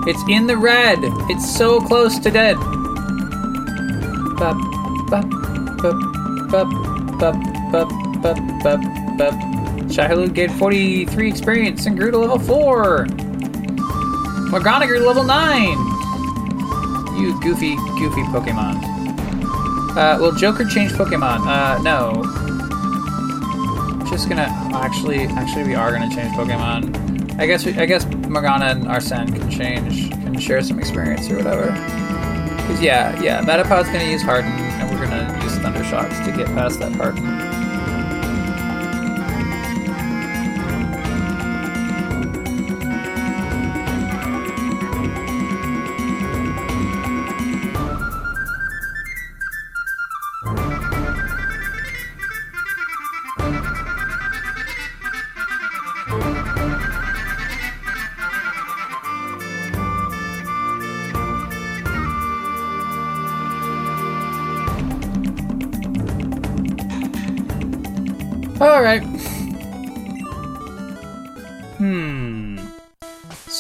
It's in the red. It's so close to dead. Ba, ba, ba, ba, ba, ba, ba, ba, ba. Shai-Hulud gained 43 experience and grew to level 4. Morgana grew to level 9. You goofy, goofy Pokemon. Uh, will Joker change Pokemon? Uh, no. Just gonna actually, actually, we are gonna change Pokemon. I guess, we, I guess Morgana and Arsene can change, can share some experience or whatever. Cause yeah, yeah, Metapod's gonna use Harden, and we're gonna use Thundershocks to get past that Harden.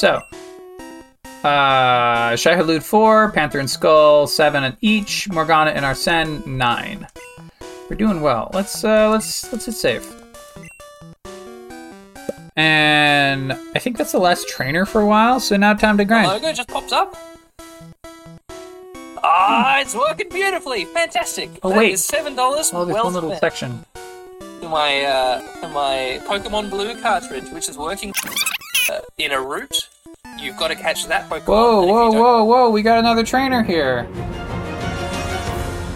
So, uh, Shai-Hulud four, Panther and Skull seven at each, Morgana and Arsene nine. We're doing well. Let's uh, let's let's hit save. And I think that's the last trainer for a while. So now time to grind. Logo just pops up. Ah, it's working beautifully. Fantastic. Oh, That wait. is seven dollars. Oh, there's well one little spent. section. my uh, my Pokemon Blue cartridge, which is working uh, in a route. You've got to catch that Pokemon. Whoa, whoa, whoa, whoa! We got another trainer here.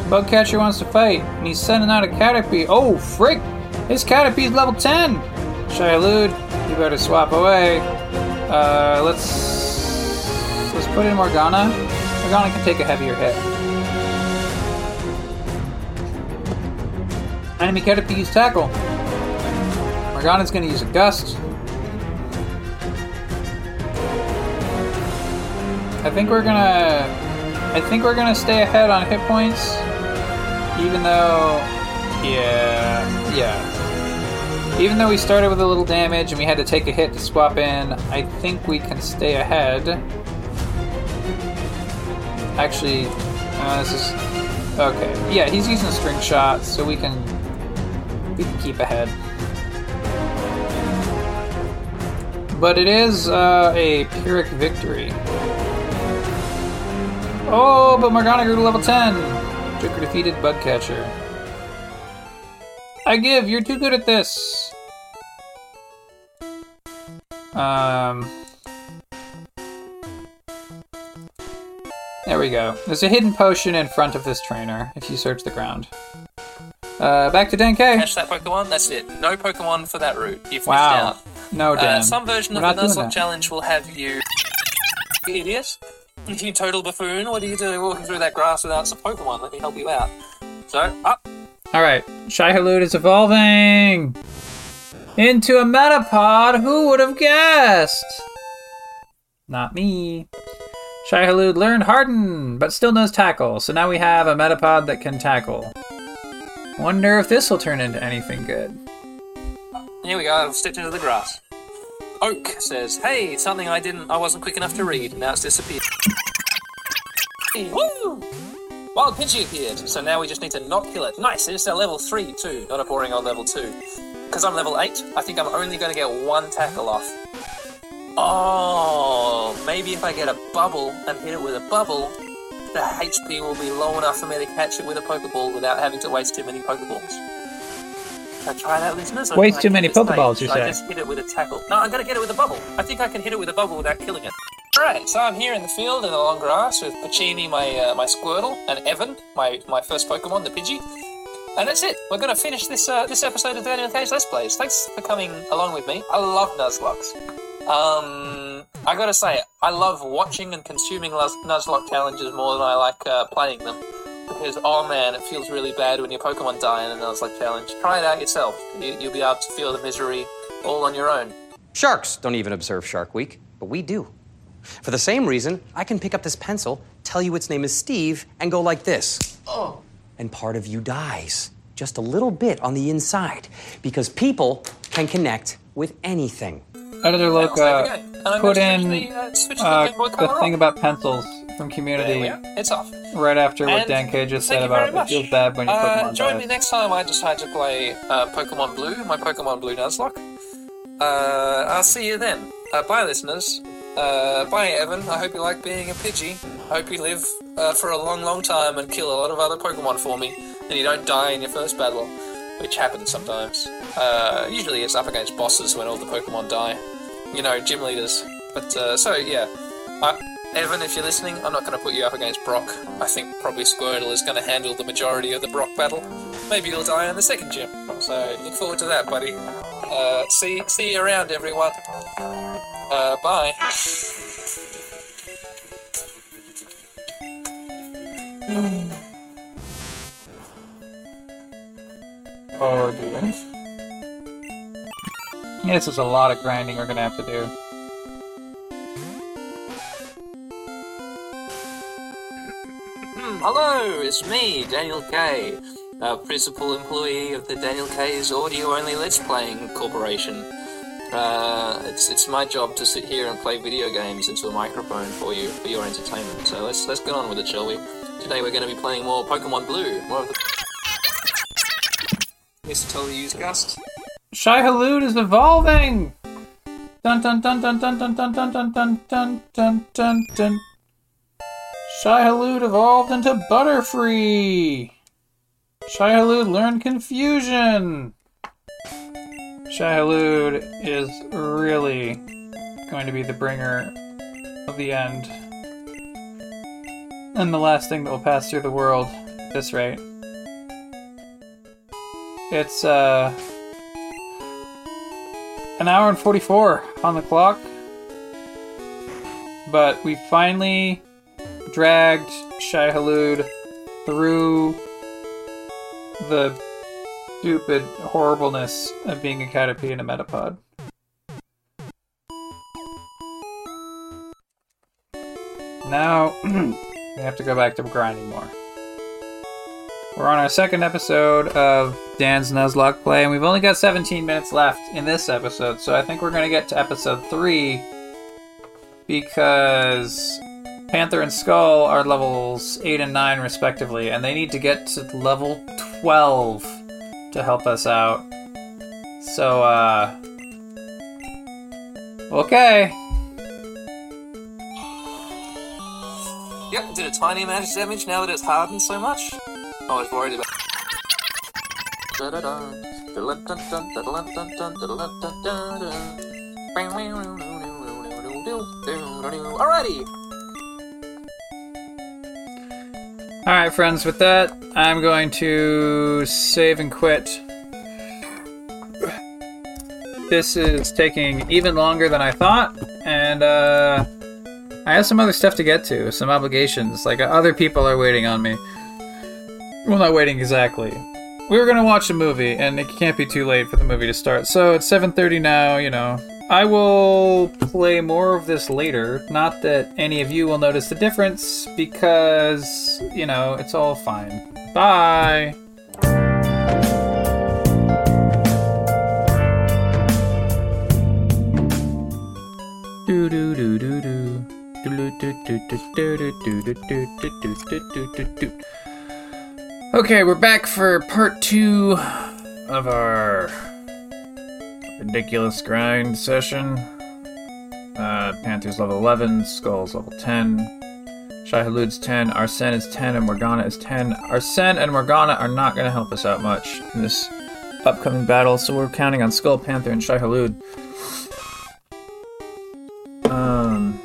Bugcatcher wants to fight, and he's sending out a Caterpie. Oh, frick! His Caterpie's level 10! Shylud, you better swap away. Uh, let's... Let's put in Morgana. Morgana can take a heavier hit. Enemy Caterpie use Tackle. Morgana's gonna use a Gust. I think we're gonna. I think we're gonna stay ahead on hit points, even though, yeah, yeah. Even though we started with a little damage and we had to take a hit to swap in, I think we can stay ahead. Actually, uh, this is okay. Yeah, he's using string shots, so we can we can keep ahead. But it is uh, a Pyrrhic victory. Oh, but Morgana grew to level 10. Joker defeated Bugcatcher. I give, you're too good at this. Um. There we go. There's a hidden potion in front of this trainer if you search the ground. Uh, back to Dan K. Catch that Pokemon. That's it. No Pokemon for that route. You've Wow. missed out. No, Uh, some version We're of the Nuzlocke challenge will have you. You idiot. You total buffoon. What are you doing walking through that grass without some Pokemon? Let me help you out. So, up. Alright, Shai-Hulud is evolving into a Metapod. Who would have guessed? Not me. Shai-Hulud learned Harden, but still knows Tackle, so now we have a Metapod that can tackle. Wonder if this will turn into anything good. Here we go. I've stepped into the grass. Oak says, "Hey, something I didn't, I wasn't quick enough to read. Now it's disappeared." Woo! Wild Pidgey appeared, so now we just need to not kill it. Nice, it's a level three too, not a boring old level two. Because I'm level eight, I think I'm only going to get one tackle off. Oh, maybe if I get a bubble and hit it with a bubble, the HP will be low enough for me to catch it with a Pokeball without having to waste too many Pokeballs. I try that, listeners? can too many? Pokeballs, you Should I say? just hit it with a tackle? No, I'm gonna get it with a bubble. I think I can hit it with a bubble without killing it. Alright, so I'm here in the field in the long grass with Pacini, my uh, my Squirtle, and Evan, my, my first Pokemon, the Pidgey. And that's it. We're gonna finish this uh, this episode of the Daniel Cage Let's Plays. Thanks for coming along with me. I love Nuzlockes. Um, I gotta say, I love watching and consuming Nuz- Nuzlocke challenges more than I like uh, playing them. Because, oh man, it feels really bad when your Pokemon die And I was like, challenge. Try it out yourself. You, you'll be able to feel the misery all on your own. Sharks don't even observe Shark Week, but we do. For the same reason, I can pick up this pencil, tell you its name is Steve, and go like this. Oh. And part of you dies. Just a little bit on the inside. Because people can connect with anything. Editor There Loca go. And I'm put in the, uh, the uh, the thing about pencils from Community. It's off. right after what And Dan K just thank said you very about it much. feels bad when your Uh, Pokemon join dies. me next time I decide to play uh, Pokemon Blue, my Pokemon Blue Nuzlocke. Uh, I'll see you then. Uh, bye, listeners. Uh, bye, Evan. I hope you like being a Pidgey. I hope you live uh, for a long, long time and kill a lot of other Pokemon for me, and you don't die in your first battle, which happens sometimes. Uh, usually it's up against bosses when all the Pokemon die. You know, gym leaders. But, uh, so, yeah. Uh, Evan, if you're listening, I'm not going to put you up against Brock. I think probably Squirtle is going to handle the majority of the Brock battle. Maybe you'll die in the second gym. So look forward to that, buddy. Uh, see, see you around, everyone. Uh, bye. Oh, dude. Yeah, this is a lot of grinding we're gonna have to do. Hello, it's me, Daniel K, uh, principal employee of the Daniel K's Audio Only Let's Playing Corporation. Uh, it's it's my job to sit here and play video games into a microphone for you for your entertainment. So let's let's get on with it, shall we? Today we're going to be playing more Pokemon Blue. More of the. Mr. Totally Used Gust. Shai Hulud is evolving! Dun dun dun dun dun dun dun dun dun dun dun dun dun. Shai Hulud evolved into Butterfree! Shai Hulud learned Confusion! Shai Hulud is really going to be the bringer of the end. And the last thing that will pass through the world at this rate. It's, uh an hour and 44 on the clock. But we finally dragged Shai Hulud through the stupid horribleness of being a Caterpie in a Metapod. Now, we have to go back to grinding more. We're on our second episode of Dan's Nuzlocke play, and we've only got 17 minutes left in this episode, so I think we're going to get to episode 3 because Panther and Skull are levels 8 and 9 respectively, and they need to get to level 12 to help us out. So, uh. Okay. Yep, did a tiny amount of damage now that it's hardened so much. I was worried about. Alrighty. Alright, friends, with that, I'm going to save and quit. This is taking even longer than I thought, and uh, I have some other stuff to get to, some obligations. Like, other people are waiting on me. Well, not waiting exactly. We were gonna watch a movie, and it can't be too late for the movie to start. So it's 7:30 now. You know, I will play more of this later. Not that any of you will notice the difference because, you know, it's all fine. Bye! Do do do do do. Okay, we're back for part two of our ridiculous grind session. Uh, Panther's level 11, Skull's level 10, Shai Hulud's 10, Arsene is 10, and Morgana is 10. Arsene and Morgana are not going to help us out much in this upcoming battle, so we're counting on Skull, Panther, and Shai Hulud. Um.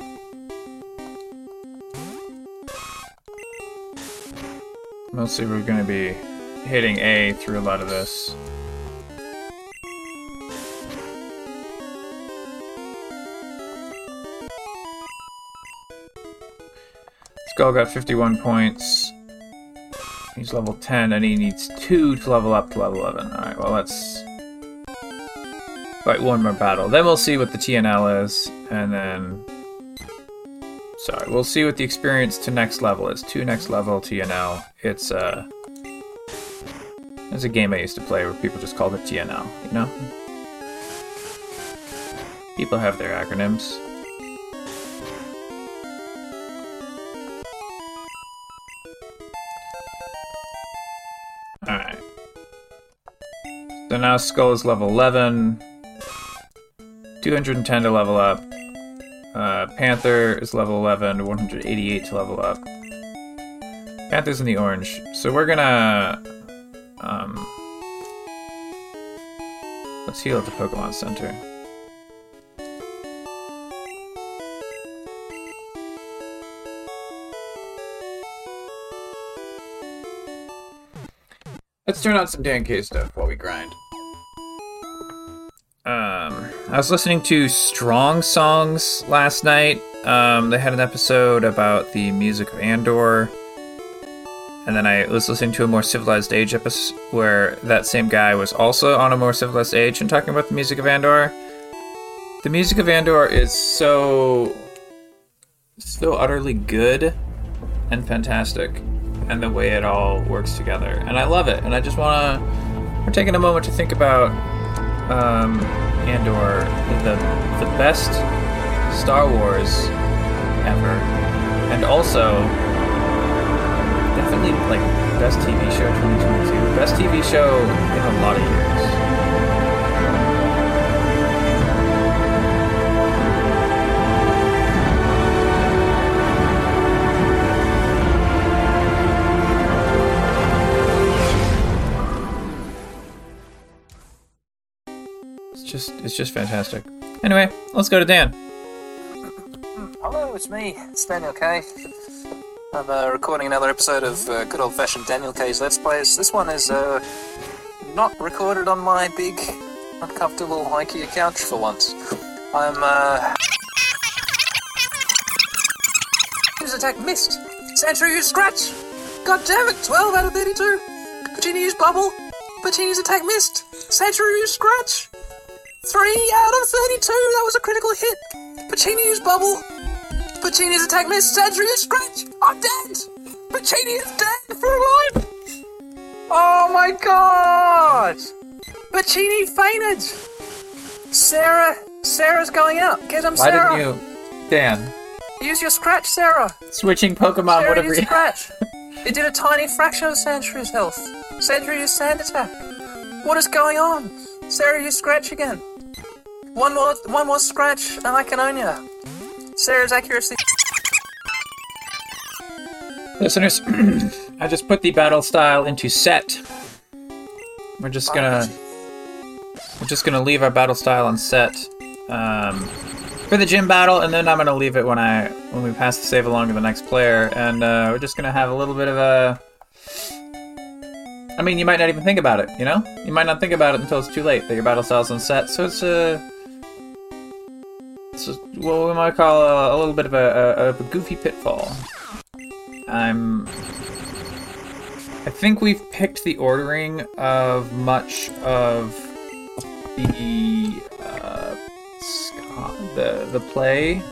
Mostly we're going to be hitting A through a lot of this. Skull got 51 points. He's level 10, and he needs 2 to level up to level 11. Alright, well, let's fight one more battle. Then we'll see what the TNL is, and then... Sorry, we'll see what the experience to next level is. To next level TNL. It's, uh... It's a game I used to play where people just called it TNL, you know? People have their acronyms. Now Skull is level 11. 210 to level up. Uh, Panther is level 11, 188 to level up. Panther's in the orange. So we're gonna. Um, let's heal at the Pokemon Center. Let's turn on some Dan K stuff while we grind. Um, I was listening to Strong Songs last night. Um, they had an episode about the music of Andor. And then I was listening to a more civilized age episode where that same guy was also on a more civilized age and talking about the music of Andor. The music of Andor is so so utterly good and fantastic and the way it all works together. And I love it. And I just want to we're taking a moment to think about um, Andor, the the best Star Wars ever, and also definitely like best TV show 2022, best TV show in a lot of years. Just it's just fantastic. Anyway, let's go to Dan. Hello, it's me, it's Daniel K. I'm uh, recording another episode of uh, good old fashioned Daniel K's Let's Plays. This one is uh, not recorded on my big, uncomfortable IKEA couch for once. I'm, uh. His attack missed! Sandshrew used Scratch! God damn it, 12 out of 32! Pacini used Bubble! Pacini's attack missed! Sandshrew used Scratch! 3 out of 32! That was a critical hit! Pacini used Bubble! Pacini's attack missed. Used Scratch. I'm dead. Pacini is dead for life. Oh my god! Pacini fainted. Sarah, Sarah's going out. Get him, Why Sarah. didn't you, Dan? Use your Scratch, Sarah. Switching Pokemon Sarah would have re- Scratch. it did a tiny fraction of Sandshrew's health. Sandshrew used Sand Attack. What is going on? Sarah used Scratch again. One more, one more Scratch, and I can own ya. Sarah's accuracy. Listeners, I just put the battle style into set. We're just gonna we're just gonna leave our battle style on set um, for the gym battle, and then I'm gonna leave it when I when we pass the save along to the next player, and uh, we're just gonna have a little bit of a. I mean, you might not even think about it. You know, you might not think about it until it's too late that your battle style's on set. So it's a just what we might call a, a little bit of a, a, a goofy pitfall. I'm. I think we've picked the ordering of much of the uh, the the play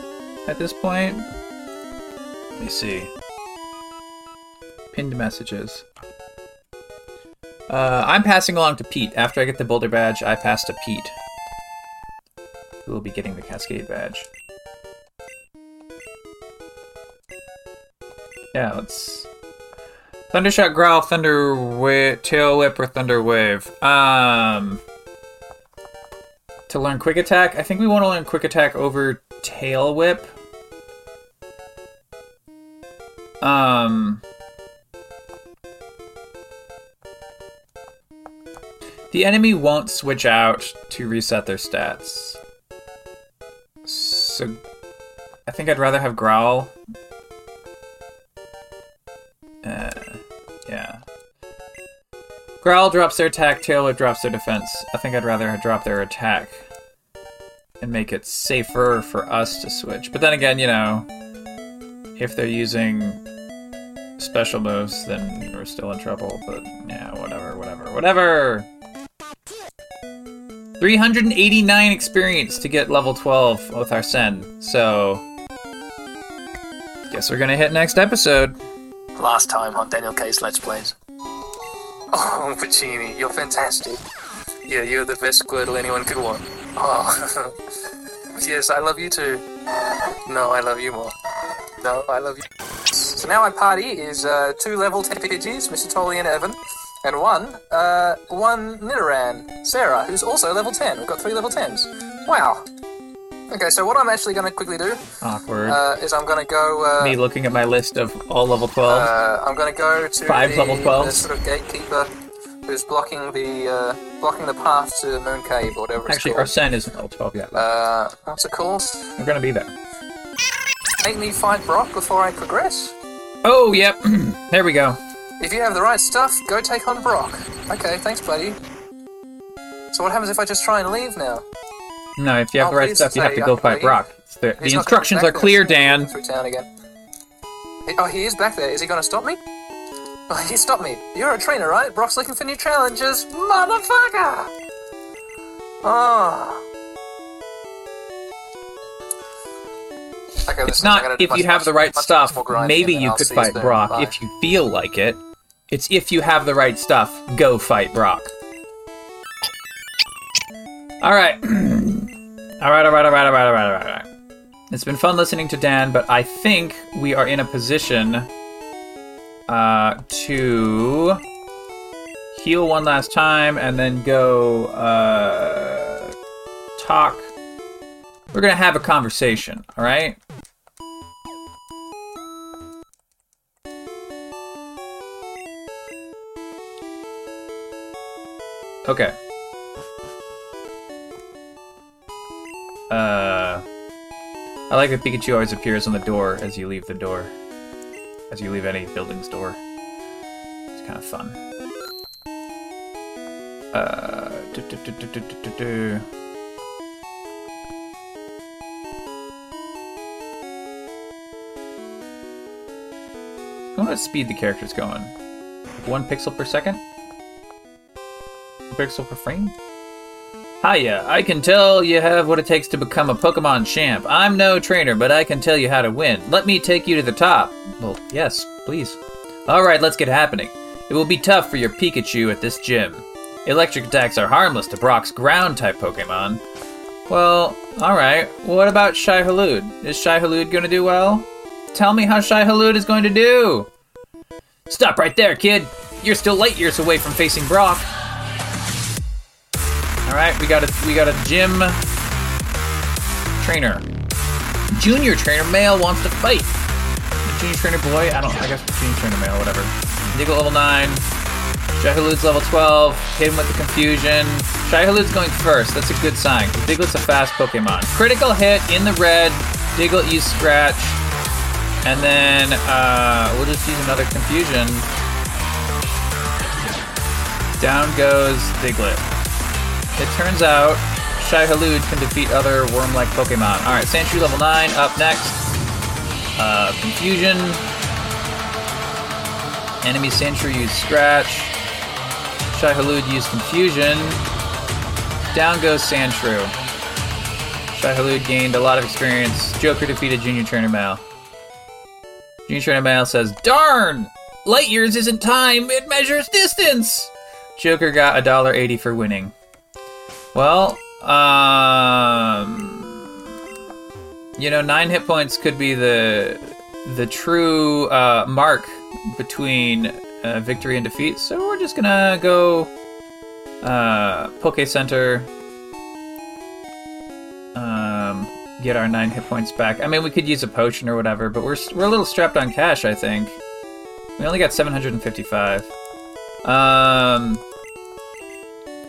at this point. Let me see. Pinned messages. Uh, I'm passing along to Pete. After I get the Boulder badge, I pass to Pete, who will be getting the Cascade badge. Yeah, let's. Thundershock, Growl, Thunder Whip, Tail Whip, or Thunder Wave. Um. To learn Quick Attack, I think we want to learn Quick Attack over Tail Whip. Um. The enemy won't switch out to reset their stats. So. I think I'd rather have Growl Growl drops their attack, Whip drops their defense. I think I'd rather drop their attack and make it safer for us to switch. But then again, you know, if they're using special moves, then we're still in trouble. But yeah, whatever, whatever, whatever. 389 experience to get level 12 with Arsene. So, guess we're gonna hit next episode. Last time on Daniel K's Let's Plays. Oh, Pacini, you're fantastic. Yeah, you're the best Squirtle anyone could want. Oh, yes, I love you too. No, I love you more. No, I love you. So now my party is uh, two level 10 Pidgeys, Mr. Tolly and Evan, and one, uh, one Nidoran, Sarah, who's also level 10. We've got three level 10s. Wow. Okay, so what I'm actually going to quickly do Awkward. uh, is I'm going to go. Uh, Me looking at my list of all level 12. uh, I'm going to go to Five the, level 12s. the sort of gatekeeper who's blocking the uh, blocking the path to Moon Cave or whatever it's Actually, called. Arsene isn't level 12 yet. Uh, what's it called? we're gonna be there. Make me fight Brock before I progress. Oh, yep. there we go. If you have the right stuff, go take on Brock. Okay, thanks, buddy. So what happens if I just try and leave now? No, if you have Oh, the right stuff, you have to go uh, fight believe. Brock. The, the instructions are clear, Dan. Through town again. Oh, he is back there. Is he going to stop me? Oh, he stopped me. You're a trainer, right? Brock's looking for new challenges, motherfucker. Oh. Okay, It's not if you have much- the right much, stuff, much maybe you I'll could fight. Brock Bye. if you feel like it. It's if you have the right stuff, go fight Brock. All right. all right, all right, all right, all right, all right, all right. It's been fun listening to Dan, but I think we are in a position uh, to heal one last time and then go uh, talk. We're gonna have a conversation, all right? Okay. Uh, I like that Pikachu always appears on the door as you leave the door. As you leave any building's door. It's kind of fun. Uh, do, do, do, do, do, do, do. I want to speed the character's going. Like one pixel per second? One pixel per frame? Hiya, I can tell you have what it takes to become a Pokemon champ. I'm no trainer, but I can tell you how to win. Let me take you to the top. Well, yes, please. Alright, let's get happening. It will be tough for your Pikachu at this gym. Electric attacks are harmless to Brock's ground type Pokemon. Well, alright. What about Shai Hulud? Is Shai Hulud gonna do well? Tell me how Shai Hulud is going to do! Stop right there, kid! You're still light years away from facing Brock. Alright, we got a we got a gym trainer. Junior trainer male wants to fight. Junior trainer boy, I don't I guess junior trainer male, whatever. Diglett level 9. Shai Hulud's level 12. Hit him with the confusion. Shai Hulud's going first. That's a good sign. Diglett's a fast Pokemon. Critical hit in the red. Diglett use scratch. And then uh, we'll just use another confusion. Down goes Diglett. It turns out Shai Hulud can defeat other worm-like Pokemon. Alright, Sandshrew level 9, up next. Uh, confusion. Enemy Sandshrew used Scratch. Shai Hulud use Confusion. Down goes Sandshrew. Shai Hulud gained a lot of experience. Joker defeated Junior Trainer Male. Junior Trainer Male says, Darn! Light years isn't time, it measures distance! Joker got a dollar eighty for winning. Well, um, you know, nine hit points could be the the true uh, mark between uh, victory and defeat. So we're just gonna go uh, Poke Center, um, get our nine hit points back. I mean, we could use a potion or whatever, but we're we're a little strapped on cash. I think we only got seven hundred and fifty-five. Um.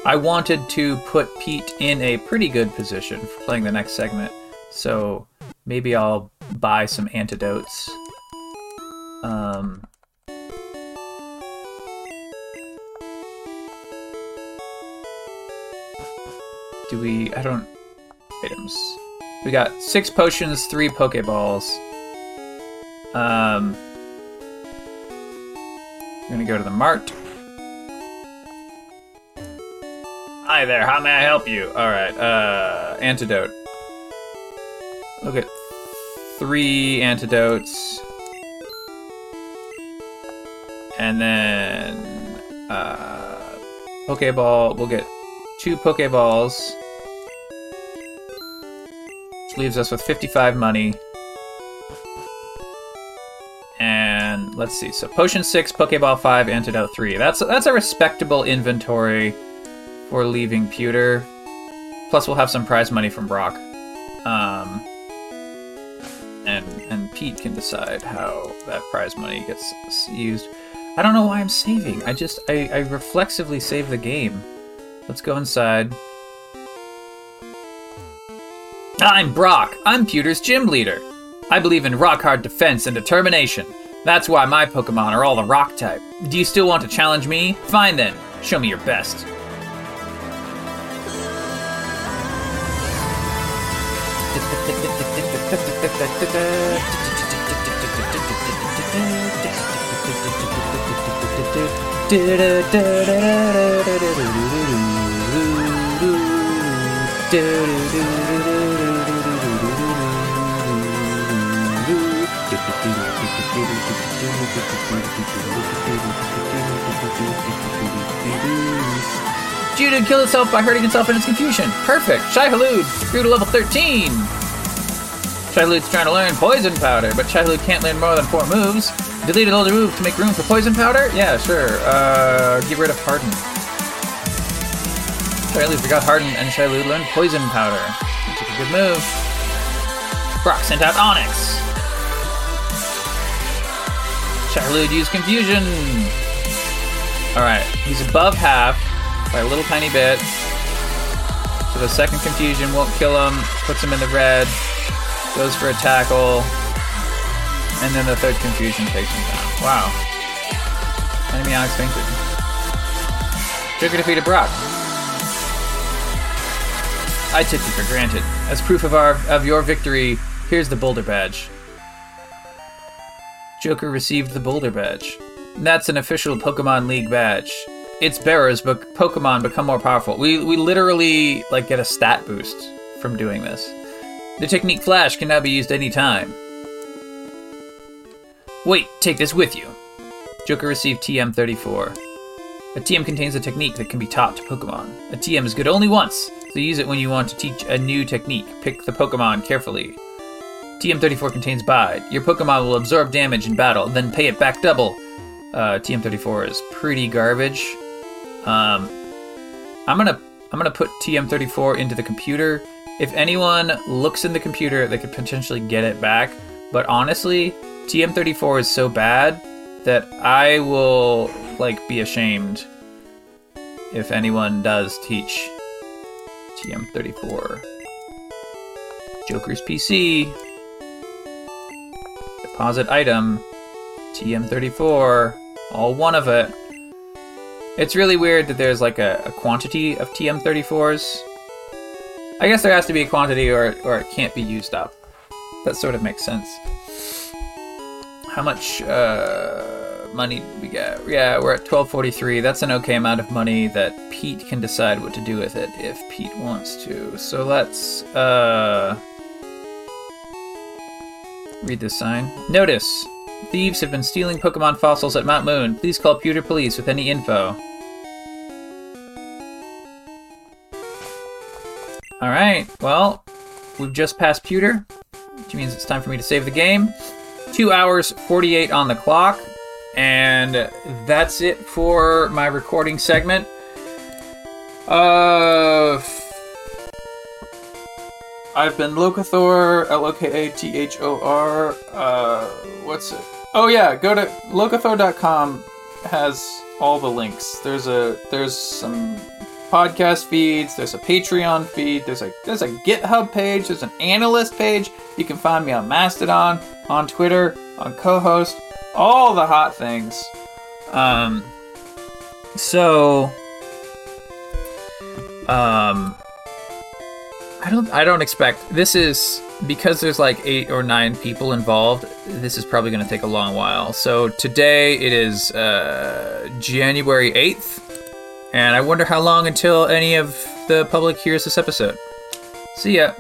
I wanted to put Pete in a pretty good position for playing the next segment, so maybe I'll buy some antidotes. Um, do we? I don't. Items. We got six potions, three Pokeballs. Um, We're gonna go to the mart. Hi there, how may I help you? Alright, uh, antidote. Look at three antidotes. And then, uh, Pokeball, we'll get two Pokeballs. Which leaves us with 55 money. And let's see. So potion six, Pokeball five, antidote three. That's that's a respectable inventory for leaving Pewter. Plus, we'll have some prize money from Brock. Um, and and Pete can decide how that prize money gets used. I don't know why I'm saving. I just I, I reflexively save the game. Let's go inside. I'm Brock. I'm Pewter's gym leader. I believe in rock hard defense and determination. That's why my Pokemon are all the rock type. Do you still want to challenge me? Fine then. Show me your best. Judo killed itself by hurting itself in its confusion. Perfect. Shai Hulud grew to level 13. Shai trying to learn Poison Powder, but Shai can't learn more than four moves. Delete an older move to make room for Poison Powder? Yeah, sure. Uh, get rid of Harden. Shai Hulud forgot Harden, and Shai learned Poison Powder. Took a good move. Brock sent out Onix. Shai used Confusion. Alright, he's above half by a little tiny bit. So the second confusion won't kill him, puts him in the red, goes for a tackle, and then the third confusion takes him down. Wow. Enemy Onix fainted. Joker defeated Brock. I took you for granted. As proof of our of your victory, here's the Boulder Badge. Joker received the Boulder Badge. That's an official Pokemon League badge. Its bearers, but Pokemon become more powerful. We we literally like get a stat boost from doing this. The technique Flash can now be used anytime. Wait, take this with you. Joker received TM34. A TM contains a technique that can be taught to Pokemon. A TM is good only once, so use it when you want to teach a new technique. Pick the Pokemon carefully. TM34 contains Bide. Your Pokemon will absorb damage in battle, then pay it back double. Uh, TM34 is pretty garbage. Um, I'm gonna I'm gonna put TM34 into the computer. If anyone looks in the computer, they could potentially get it back. But honestly, TM34 is so bad that I will like be ashamed if anyone does teach TM34. Joker's PC. Deposit item. TM34. All one of it. It's really weird that there's like a, a quantity of TM34s. I guess there has to be a quantity or, or it can't be used up. That sort of makes sense. How much uh, money did we get? Yeah, we're at 1243. That's an okay amount of money that Pete can decide what to do with it if Pete wants to. So let's uh, read this sign. Notice Thieves have been stealing Pokemon fossils at Mount Moon. Please call Pewter Police with any info. Alright, well, we've just passed Pewter, which means it's time for me to save the game. 2 hours 48 on the clock, and that's it for my recording segment. Uh. I've been Lokathor, L O K A T H O R. Uh, what's it? Oh yeah, go to lokathor.com has all the links. There's a there's some podcast feeds. There's a Patreon feed. There's a there's a GitHub page. There's an analyst page. You can find me on Mastodon, on Twitter, on Cohost, all the hot things. Um, so, um, I don't I don't expect this is because there's like eight or nine people involved. This is probably going to take a long while. So today it is uh, January eighth. And I wonder how long until any of the public hears this episode. See ya.